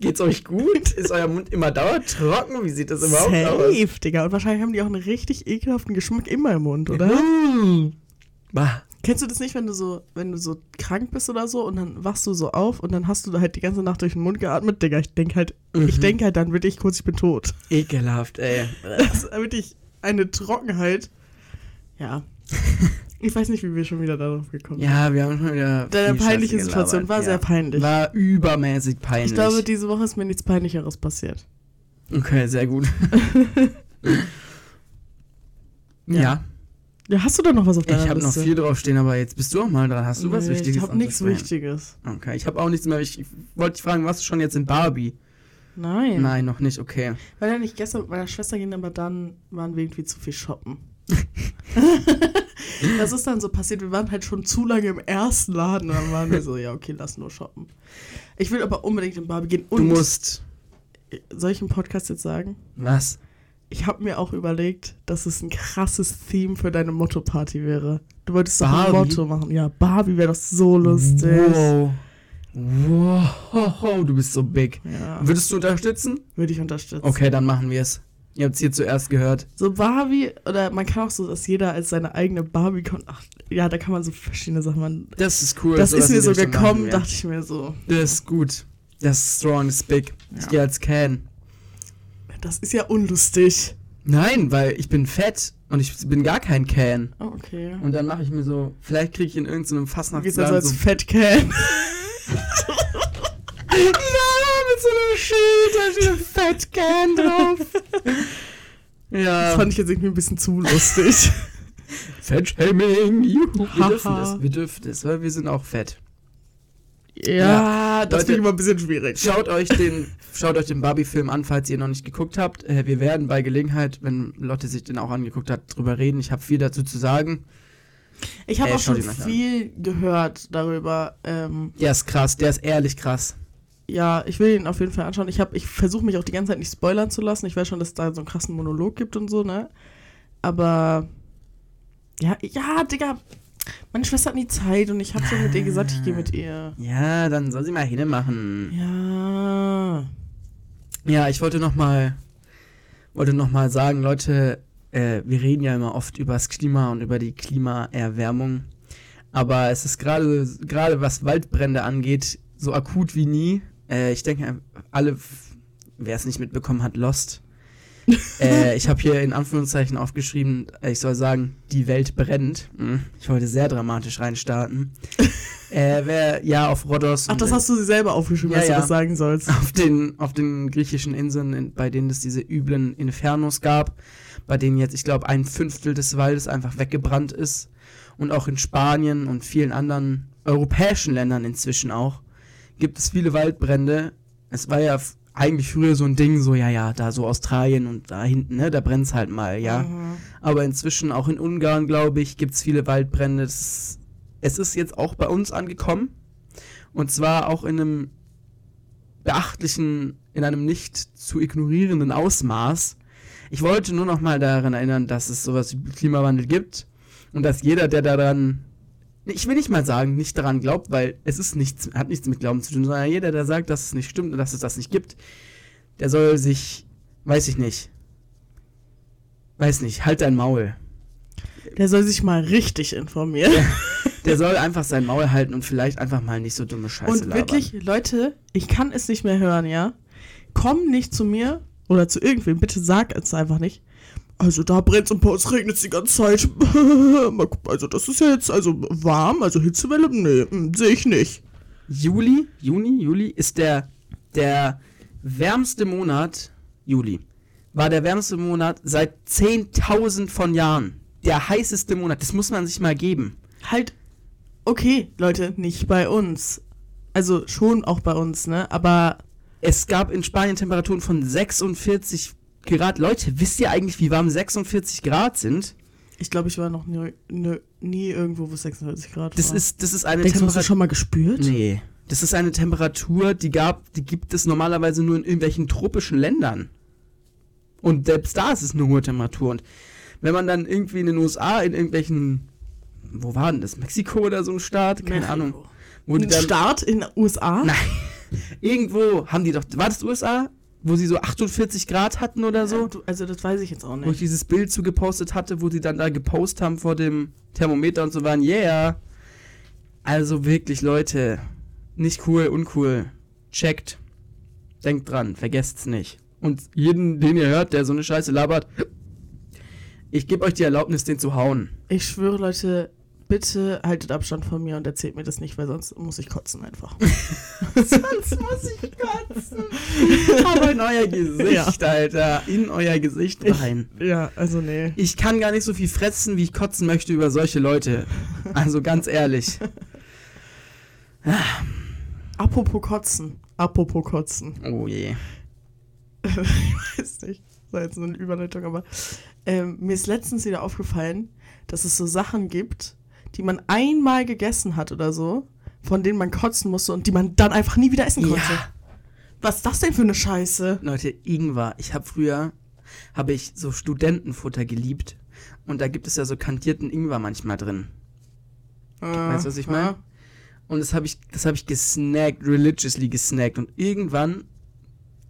Geht's euch gut? Ist euer Mund immer dauertrocken? Wie sieht das überhaupt aus? Safe, Digga. Und wahrscheinlich haben die auch einen richtig ekelhaften Geschmack immer im Mund, oder? Mm. Bah. Kennst du das nicht, wenn du so, wenn du so krank bist oder so und dann wachst du so auf und dann hast du halt die ganze Nacht durch den Mund geatmet? Digga, ich denke halt, ich Mhm. denke halt dann wirklich kurz, ich bin tot. Ekelhaft, ey. Das ist wirklich eine Trockenheit. Ja. Ich weiß nicht, wie wir schon wieder darauf gekommen sind. Ja, wir haben schon wieder. Deine peinliche Situation war ja. sehr peinlich. War übermäßig peinlich. ich glaube, diese Woche ist mir nichts Peinlicheres passiert. okay, sehr gut. Ja. ja. Ja, hast du da noch was auf deiner Ich habe noch Liste? viel draufstehen, aber jetzt bist du auch mal dran. Hast du was Nee, Wichtiges? Ich habe nichts? Wichtiges. Okay, ich habe auch nichts mehr. Ich wollte dich fragen, warst du schon jetzt in Barbie? Nein. Nein, noch nicht, okay. Weil ja nicht gestern mit meiner Schwester gehen, aber dann waren wir irgendwie zu viel shoppen. das ist dann so passiert. Wir waren halt schon zu lange im ersten Laden dann waren wir so, ja, okay, lass nur shoppen. Ich will aber unbedingt in Barbie gehen. Und Du musst. soll ich im Podcast jetzt sagen? Was? Ich habe mir auch überlegt, dass es ein krasses Theme für deine Motto-Party wäre. Du wolltest doch ein? Motto machen. Ja, Barbie wäre doch so lustig. Wow. Wow, du bist so big. Ja, Würdest du unterstützen? würde ich unterstützen. Okay, dann machen wir es. Ihr habt es hier zuerst gehört. So Barbie, oder man kann auch so, dass jeder als seine eigene Barbie kommt. Ach, ja, da kann man so verschiedene Sachen machen. Das ist cool. Das sowas ist mir so gekommen, machen dachte ich mir so. Das ist gut. Das ist strong, das ist big. Ich Ja. gehe als Can. Das ist ja unlustig. Nein, weil ich bin fett und ich bin gar kein Can. Oh, okay. Und dann mache ich mir so, vielleicht kriege ich in irgendeinem Du gehst Fastnachtsladen also als so, Fettcan. ja, mit so einem Schild, da steht ein Fat Can drauf. Das ja, fand ich jetzt irgendwie ein bisschen zu lustig. Fettshaming. Juhu. Wir dürfen das, wir dürfen das, weil wir sind auch fett. Ja, das Leute, finde ich immer ein bisschen schwierig. Schaut euch den, schaut euch den Barbie-Film an, falls ihr ihn noch nicht geguckt habt. Äh, wir werden bei Gelegenheit, wenn Lotte sich den auch angeguckt hat, drüber reden. Ich habe viel dazu zu sagen. Ich habe Ey, auch schon mal an. viel gehört darüber. Ähm, Der ist krass, der ist ehrlich krass. ja, ich will ihn auf jeden Fall anschauen. Ich, hab- ich versuche mich auch die ganze Zeit nicht spoilern zu lassen. Ich weiß schon, dass es da so einen krassen Monolog gibt und so, ne? Aber ja, ja, Digga, meine Schwester hat nie Zeit und ich habe schon mit ihr gesagt, ich gehe mit ihr. Ja, dann soll sie mal hinmachen. Ja. Ja, ich wollte noch mal, wollte noch mal sagen, Leute, äh, wir reden ja immer oft über das Klima und über die Klimaerwärmung, aber es ist gerade gerade was Waldbrände angeht so akut wie nie. Äh, ich denke, alle, wer es nicht mitbekommen hat, Lost. Äh, ich habe hier in Anführungszeichen aufgeschrieben, äh, ich soll sagen, die Welt brennt. Hm, Ich wollte sehr dramatisch reinstarten. äh, wer ja auf Rhodos Ach, das hast du selber aufgeschrieben, Ja, dass ja. du das sagen sollst. auf den, auf den griechischen Inseln, in, bei denen es diese üblen Infernos gab, bei denen jetzt, ich glaube, ein Fünftel des Waldes einfach weggebrannt ist. Und auch in Spanien und vielen anderen europäischen Ländern inzwischen auch, gibt es viele Waldbrände. Es war ja eigentlich früher so ein Ding, so, ja, ja, da so Australien und da hinten, ne, da brennt's halt mal, ja. Mhm. Aber inzwischen auch in Ungarn, glaube ich, gibt es viele Waldbrände. Es, es ist jetzt auch bei uns angekommen. Und zwar auch in einem beachtlichen, in einem nicht zu ignorierenden Ausmaß. Ich wollte nur noch mal daran erinnern, dass es sowas wie Klimawandel gibt und dass jeder, der daran, ich will nicht mal sagen, nicht daran glaubt, weil es ist nichts, hat nichts mit Glauben zu tun, sondern jeder, der sagt, dass es nicht stimmt und dass es das nicht gibt, der soll sich, weiß ich nicht, weiß nicht, halt dein Maul. Der soll sich mal richtig informieren. Der soll einfach sein Maul halten und vielleicht einfach mal nicht so dumme Scheiße Und labern. wirklich, Leute, ich kann es nicht mehr hören, ja? Komm nicht zu mir oder zu irgendwem, bitte sag es einfach nicht. Also da brennt und bei uns regnet die ganze Zeit. Mal gucken, also das ist ja jetzt also warm, also Hitzewelle, nee, hm, sehe ich nicht. Juli, Juni, Juli ist der, der wärmste Monat, Juli, war der wärmste Monat seit 10.000 von Jahren. Der heißeste Monat, das muss man sich mal geben. Halt, okay, Leute, nicht bei uns. Also schon auch bei uns, ne? Aber Es gab in Spanien Temperaturen von 46 Grad. Leute, wisst ihr eigentlich, wie warm 46 Grad sind? ich glaube, ich war noch nie, nie, nie irgendwo, wo es 46 Grad Das war. ist, das ist eine Denkst du, hast du Temperatur. schon mal gespürt? Nee. Das ist eine Temperatur, die gab, die gibt es normalerweise nur in irgendwelchen tropischen Ländern. Und selbst da ist es eine hohe Temperatur. Und wenn man dann irgendwie in den USA in irgendwelchen, wo war denn das? Mexiko oder so ein Staat? Keine Mexiko. Ahnung. Wo Ein dann, Start in den USA? Nein. irgendwo haben die doch, war das USA? Wo sie so 48 Grad hatten oder so. Also das weiß ich jetzt auch Wo ich nicht. dieses Bild zugepostet hatte, wo sie dann da gepostet haben vor dem Thermometer und so waren, yeah. Also wirklich, Leute, nicht cool, uncool. Checkt. Denkt dran, vergesst's nicht. Und jeden, den ihr hört, der so eine Scheiße labert, ich gebe euch die Erlaubnis, den zu hauen. Ich schwöre, Leute, bitte haltet Abstand von mir und erzählt mir das nicht, weil sonst muss ich kotzen einfach. Sonst muss ich kotzen. Aber in euer Gesicht, Alter. In euer Gesicht rein. ja, also nee. Ich kann gar nicht so viel fressen, wie ich kotzen möchte über solche Leute. Also ganz ehrlich. Apropos kotzen. Apropos kotzen. Oh je. ich weiß nicht. Das war jetzt nur eine Überleitung, aber ähm, mir ist letztens wieder aufgefallen, dass es so Sachen gibt, die man einmal gegessen hat oder so, von denen man kotzen musste und die man dann einfach nie wieder essen konnte. Ja. Was ist das denn für eine Scheiße? Leute, Ingwer. Ich habe früher, habe ich so Studentenfutter geliebt. Und da gibt es ja so kandierten Ingwer manchmal drin. Weißt du, was ich meine? Und das habe ich, das habe ich gesnackt, religiously gesnackt. Und irgendwann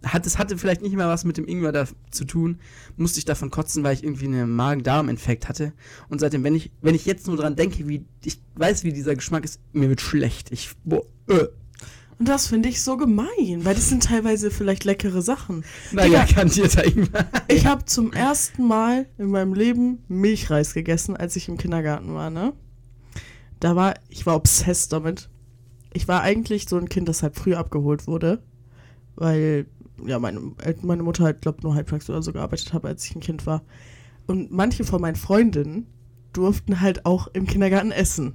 hat es hatte vielleicht nicht mehr was mit dem Ingwer da zu tun, musste ich davon kotzen, weil ich irgendwie einen Magen-Darm-Infekt hatte. Und seitdem, wenn ich, wenn ich jetzt nur dran denke, wie ich weiß, wie dieser Geschmack ist, mir wird schlecht. Ich, boah, äh. Und das finde ich so gemein, weil das sind teilweise vielleicht leckere Sachen. Naja, kandierter Ingwer. Ich habe zum ersten Mal in meinem Leben Milchreis gegessen, als ich im Kindergarten war, ne? Da war, ich war obsessed damit. Ich war eigentlich so ein Kind, das halt früh abgeholt wurde, weil, ja, meine, El- meine Mutter halt, glaub, nur halbtags oder so gearbeitet hat, als ich ein Kind war. Und manche von meinen Freundinnen durften halt auch im Kindergarten essen.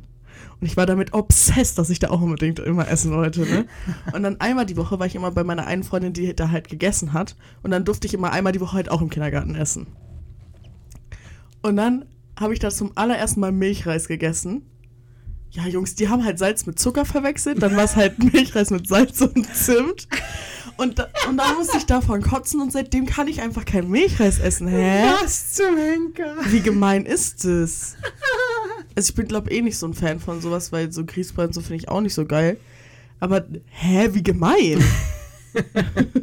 Und ich war damit obsessed, dass ich da auch unbedingt immer essen wollte, ne? Und dann einmal die Woche war ich immer bei meiner einen Freundin, die da halt gegessen hat. Und dann durfte ich immer einmal die Woche halt auch im Kindergarten essen. Und dann habe ich da zum allerersten Mal Milchreis gegessen. Ja, Jungs, die haben halt Salz mit Zucker verwechselt. Dann war es halt Milchreis mit Salz und Zimt. Und, da, und dann musste ich davon kotzen und seitdem kann ich einfach kein Milchreis essen. Hä? Was zum Henker? Wie gemein ist es? Also ich bin, glaube eh nicht so ein Fan von sowas, weil so Grießbrei und so finde ich auch nicht so geil. Aber, hä, wie gemein?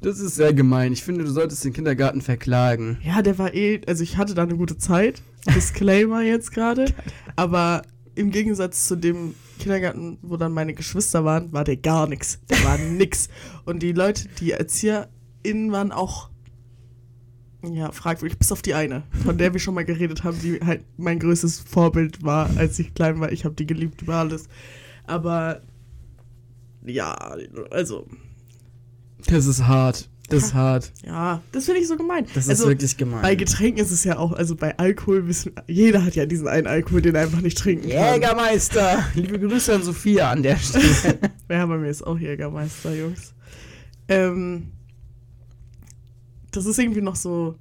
Das ist sehr gemein. Ich finde, du solltest den Kindergarten verklagen. Ja, der war eh, also ich hatte da eine gute Zeit. Disclaimer jetzt gerade. Aber im Gegensatz zu dem Kindergarten, wo dann meine Geschwister waren, war der gar nichts. Der war nix. Und die Leute, die ErzieherInnen waren auch, ja, fragwürdig, bis auf die eine, von der wir schon mal geredet haben, die halt mein größtes Vorbild war, als ich klein war. Ich habe die geliebt über alles. Aber, ja, also, Das ist hart. Das ist hart. ja, das finde ich so gemein. Das also, ist wirklich gemein. Bei Getränken ist es ja auch, also bei Alkohol wissen, jeder hat ja diesen einen Alkohol, den er einfach nicht trinken kann. Jägermeister! Liebe Grüße an Sophia an der Stelle. Ja, bei mir ist auch Jägermeister, Jungs. Ähm, das ist irgendwie noch so,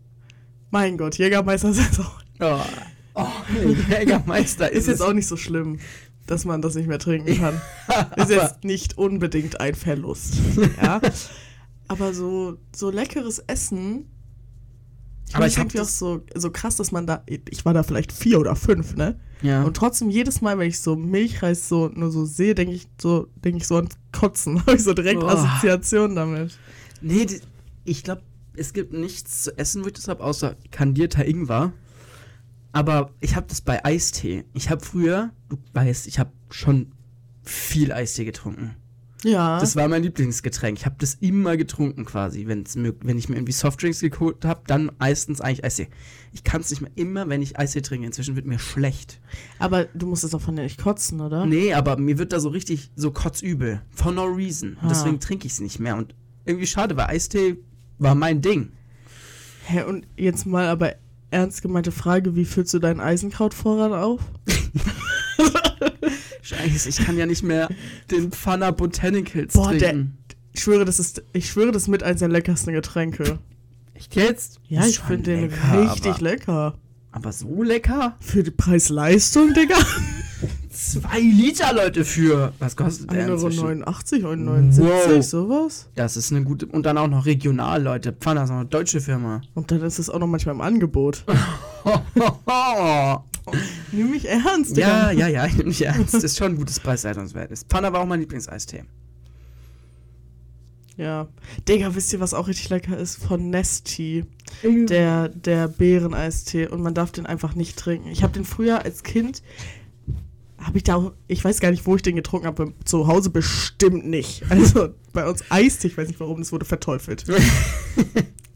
mein Gott, Jägermeister ist jetzt auch, Oh, oh Jägermeister ist jetzt auch nicht so schlimm, dass man das nicht mehr trinken kann. Ist jetzt nicht unbedingt ein Verlust. Ja. Aber so, so leckeres Essen. Ich Aber ich irgendwie auch so, so krass, dass man da. Ich war da vielleicht vier oder fünf, ne? Ja. Und trotzdem jedes Mal, wenn ich so Milchreis so nur so sehe, denke ich so, denke ich so an Kotzen. Habe ich so direkt Oh. Assoziationen damit. nee, die, ich glaube, es gibt nichts zu essen, wo ich das habe, außer kandierter Ingwer. Aber ich habe das bei Eistee. Ich habe früher, du weißt, ich habe schon viel Eistee getrunken. Ja. Das war mein Lieblingsgetränk. Ich habe das immer getrunken quasi. Wenn's, wenn ich mir irgendwie Softdrinks geholt habe, dann meistens eigentlich Eistee. Ich kann es nicht mehr. Immer, wenn ich Eistee trinke, inzwischen wird mir schlecht. aber du musst es auch von der nicht kotzen, oder? Nee, aber mir wird da so richtig so kotzübel. For no reason. Ah. Und deswegen trinke ich es nicht mehr. Und irgendwie schade, weil Eistee war mein Ding. Hä, und jetzt mal aber ernst gemeinte Frage, wie füllst du deinen Eisenkrautvorrat auf? Scheiße, ich kann ja nicht mehr den Pfanner Botanicals Boah, der- trinken. Ich schwöre, das ist, ich schwöre, das ist mit eins der leckersten Getränke. Echt jetzt? Ja, ich finde den richtig aber, lecker. Aber so lecker? Für die Preis-Leistung, Digga. Zwei Liter, Leute, für. Was kostet der 1,89 inzwischen? Euro, 1,79 Wow. sowas. Das ist eine gute. Und dann auch noch regional, Leute. Pfanner ist auch eine deutsche Firma. Und dann ist es auch noch manchmal im Angebot. ja, Nimm mich ernst, Digga. ja, ja, ich nehme mich ernst. Das ist schon ein gutes Preis-Leistungsverhältnis. Pfanner war auch mein Lieblingseistee. Ja. Digga, wisst ihr, was auch richtig lecker ist? Von Nesti. Der, der Beereneistee. Und man darf den einfach nicht trinken. Ich habe den früher als Kind. Habe ich da auch. Ich weiß gar nicht, wo ich den getrunken habe. Zu Hause bestimmt nicht. Also bei uns Eistee. Ich weiß nicht warum. Das wurde verteufelt.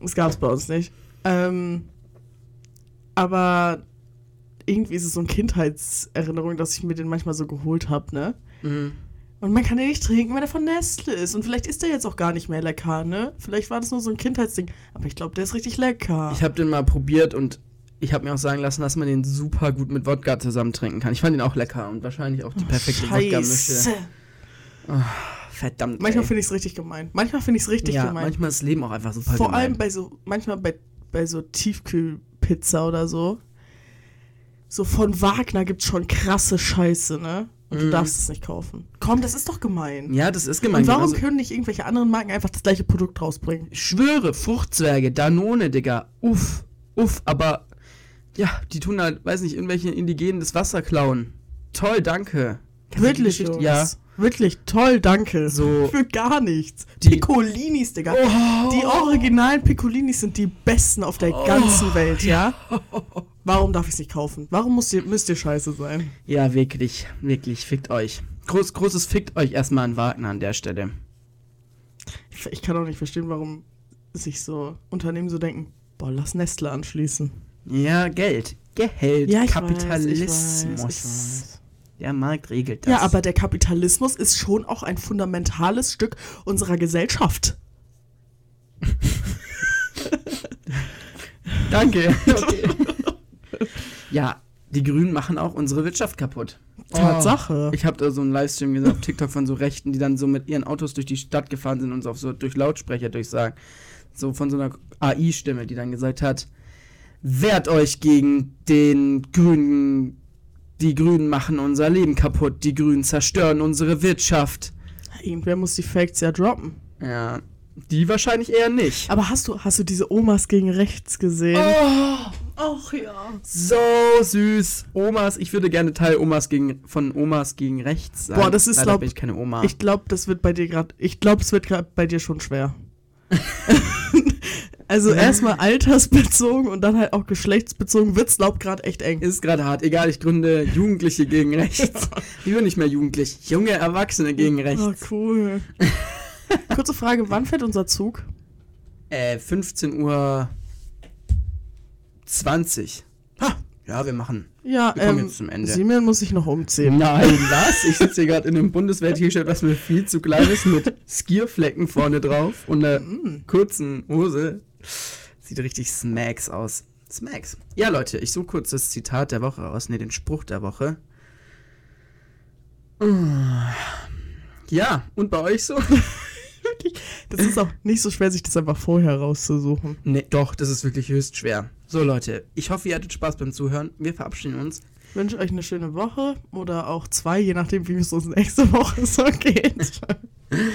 Das gab es bei uns nicht. Ähm, aber irgendwie ist es so eine Kindheitserinnerung, dass ich mir den manchmal so geholt habe, ne? Mhm. Und man kann den nicht trinken, weil der von Nestle ist. Und vielleicht ist der jetzt auch gar nicht mehr lecker, ne? Vielleicht war das nur so ein Kindheitsding. Aber ich glaube, der ist richtig lecker. Ich habe den mal probiert und ich habe mir auch sagen lassen, dass man den super gut mit Wodka zusammen trinken kann. Ich fand den auch lecker und wahrscheinlich auch die perfekte. Wodka-Mische. Verdammt. Manchmal finde ich es richtig gemein. Manchmal finde ich es richtig ja, gemein. manchmal ist das Leben auch einfach super Vor gemein. allem bei so, manchmal bei, bei so Tiefkühlpizza oder so. So von Wagner gibt es schon krasse Scheiße, ne? Und du Mhm. darfst es nicht kaufen. Komm, das ist doch gemein. Ja, das ist gemein. Und warum genauso- können nicht irgendwelche anderen Marken einfach das gleiche Produkt rausbringen? Ich schwöre, Fruchtzwerge, Danone, Digga. Uff, uff, aber ja, die tun halt, weiß nicht, irgendwelche Indigenen das Wasser klauen. Toll, danke. Wirklich? Jungs. Ja. Wirklich, toll, danke. So- Für gar nichts. Die- Piccolinis, Digga. Oh. Die originalen Piccolinis sind die besten auf der ganzen Welt, ja? Warum darf ich es nicht kaufen? Warum muss ihr, müsst ihr scheiße sein? Ja, wirklich, wirklich, fickt euch. Groß, großes fickt euch erstmal an Wagner an der Stelle. Ich, ich kann auch nicht verstehen, warum sich so Unternehmen so denken, boah, lass Nestle anschließen. Ja, Geld. Geld, Ja, ich Kapitalismus. weiß, ich weiß. Der Markt regelt das. Ja, aber der Kapitalismus ist schon auch ein fundamentales Stück unserer Gesellschaft. Danke. Okay. ja, die Grünen machen auch unsere Wirtschaft kaputt. Tatsache. Ich habe da so einen Livestream gesehen auf TikTok von so Rechten, die dann so mit ihren Autos durch die Stadt gefahren sind und so auf so durch Lautsprecher durchsagen. So von so einer AI-Stimme, die dann gesagt hat: Wehrt euch gegen den Grünen. Die Grünen machen unser Leben kaputt. Die Grünen zerstören unsere Wirtschaft. Irgendwer muss die Facts ja droppen. Ja, die wahrscheinlich eher nicht. Aber hast du, hast du diese Omas gegen rechts gesehen? Oh, Ach ja. so süß. Omas, ich würde gerne Teil Omas gegen, von Omas gegen rechts sein. Boah, das ist, Leider glaub- bin ich keine Oma. Ich glaube, das wird bei dir gerade. Ich glaube, es wird gerade bei dir schon schwer. also erstmal altersbezogen und dann halt auch geschlechtsbezogen wird's glaub gerade echt eng. Ist gerade hart. Egal, ich gründe Jugendliche gegen rechts. Ich bin nicht mehr jugendlich. Junge Erwachsene gegen rechts. Oh, cool. Kurze Frage, wann fährt unser Zug? Äh, 15 Uhr 20. Ha! Ja, wir machen. Ja, Wir kommen ähm, jetzt zum Ende. Simeon muss sich noch umziehen. Nein, was? Ich sitze hier gerade in einem Bundeswehr-T-Shirt, was mir viel zu klein ist, mit Skierflecken vorne drauf und einer Mm. kurzen Hose. Sieht richtig Smacks aus. Smacks. Ja, Leute, ich suche kurz das Zitat der Woche aus. Ne, den Spruch der Woche. Ja, und bei euch so? Das ist auch nicht so schwer, sich das einfach vorher rauszusuchen. Ne, doch, das ist wirklich höchst schwer. So, Leute, ich hoffe, ihr hattet Spaß beim Zuhören. Wir verabschieden uns. Ich wünsche euch eine schöne Woche oder auch zwei, je nachdem, wie es uns nächste Woche so geht.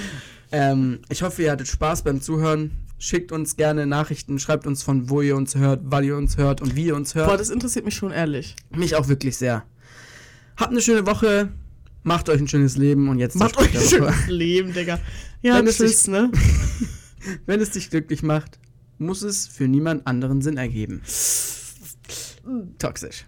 Ähm, ich hoffe, ihr hattet Spaß beim Zuhören. Schickt uns gerne Nachrichten, schreibt uns von wo ihr uns hört, weil ihr uns hört und wie ihr uns hört. Boah, das interessiert mich schon ehrlich. Mich auch wirklich sehr. Habt eine schöne Woche, macht euch ein schönes Leben und jetzt Macht euch ein schönes Leben, Digga. Ja, Wenn es tschüss, sich- ne? Wenn es dich glücklich macht, muss es für niemand anderen Sinn ergeben. Toxisch.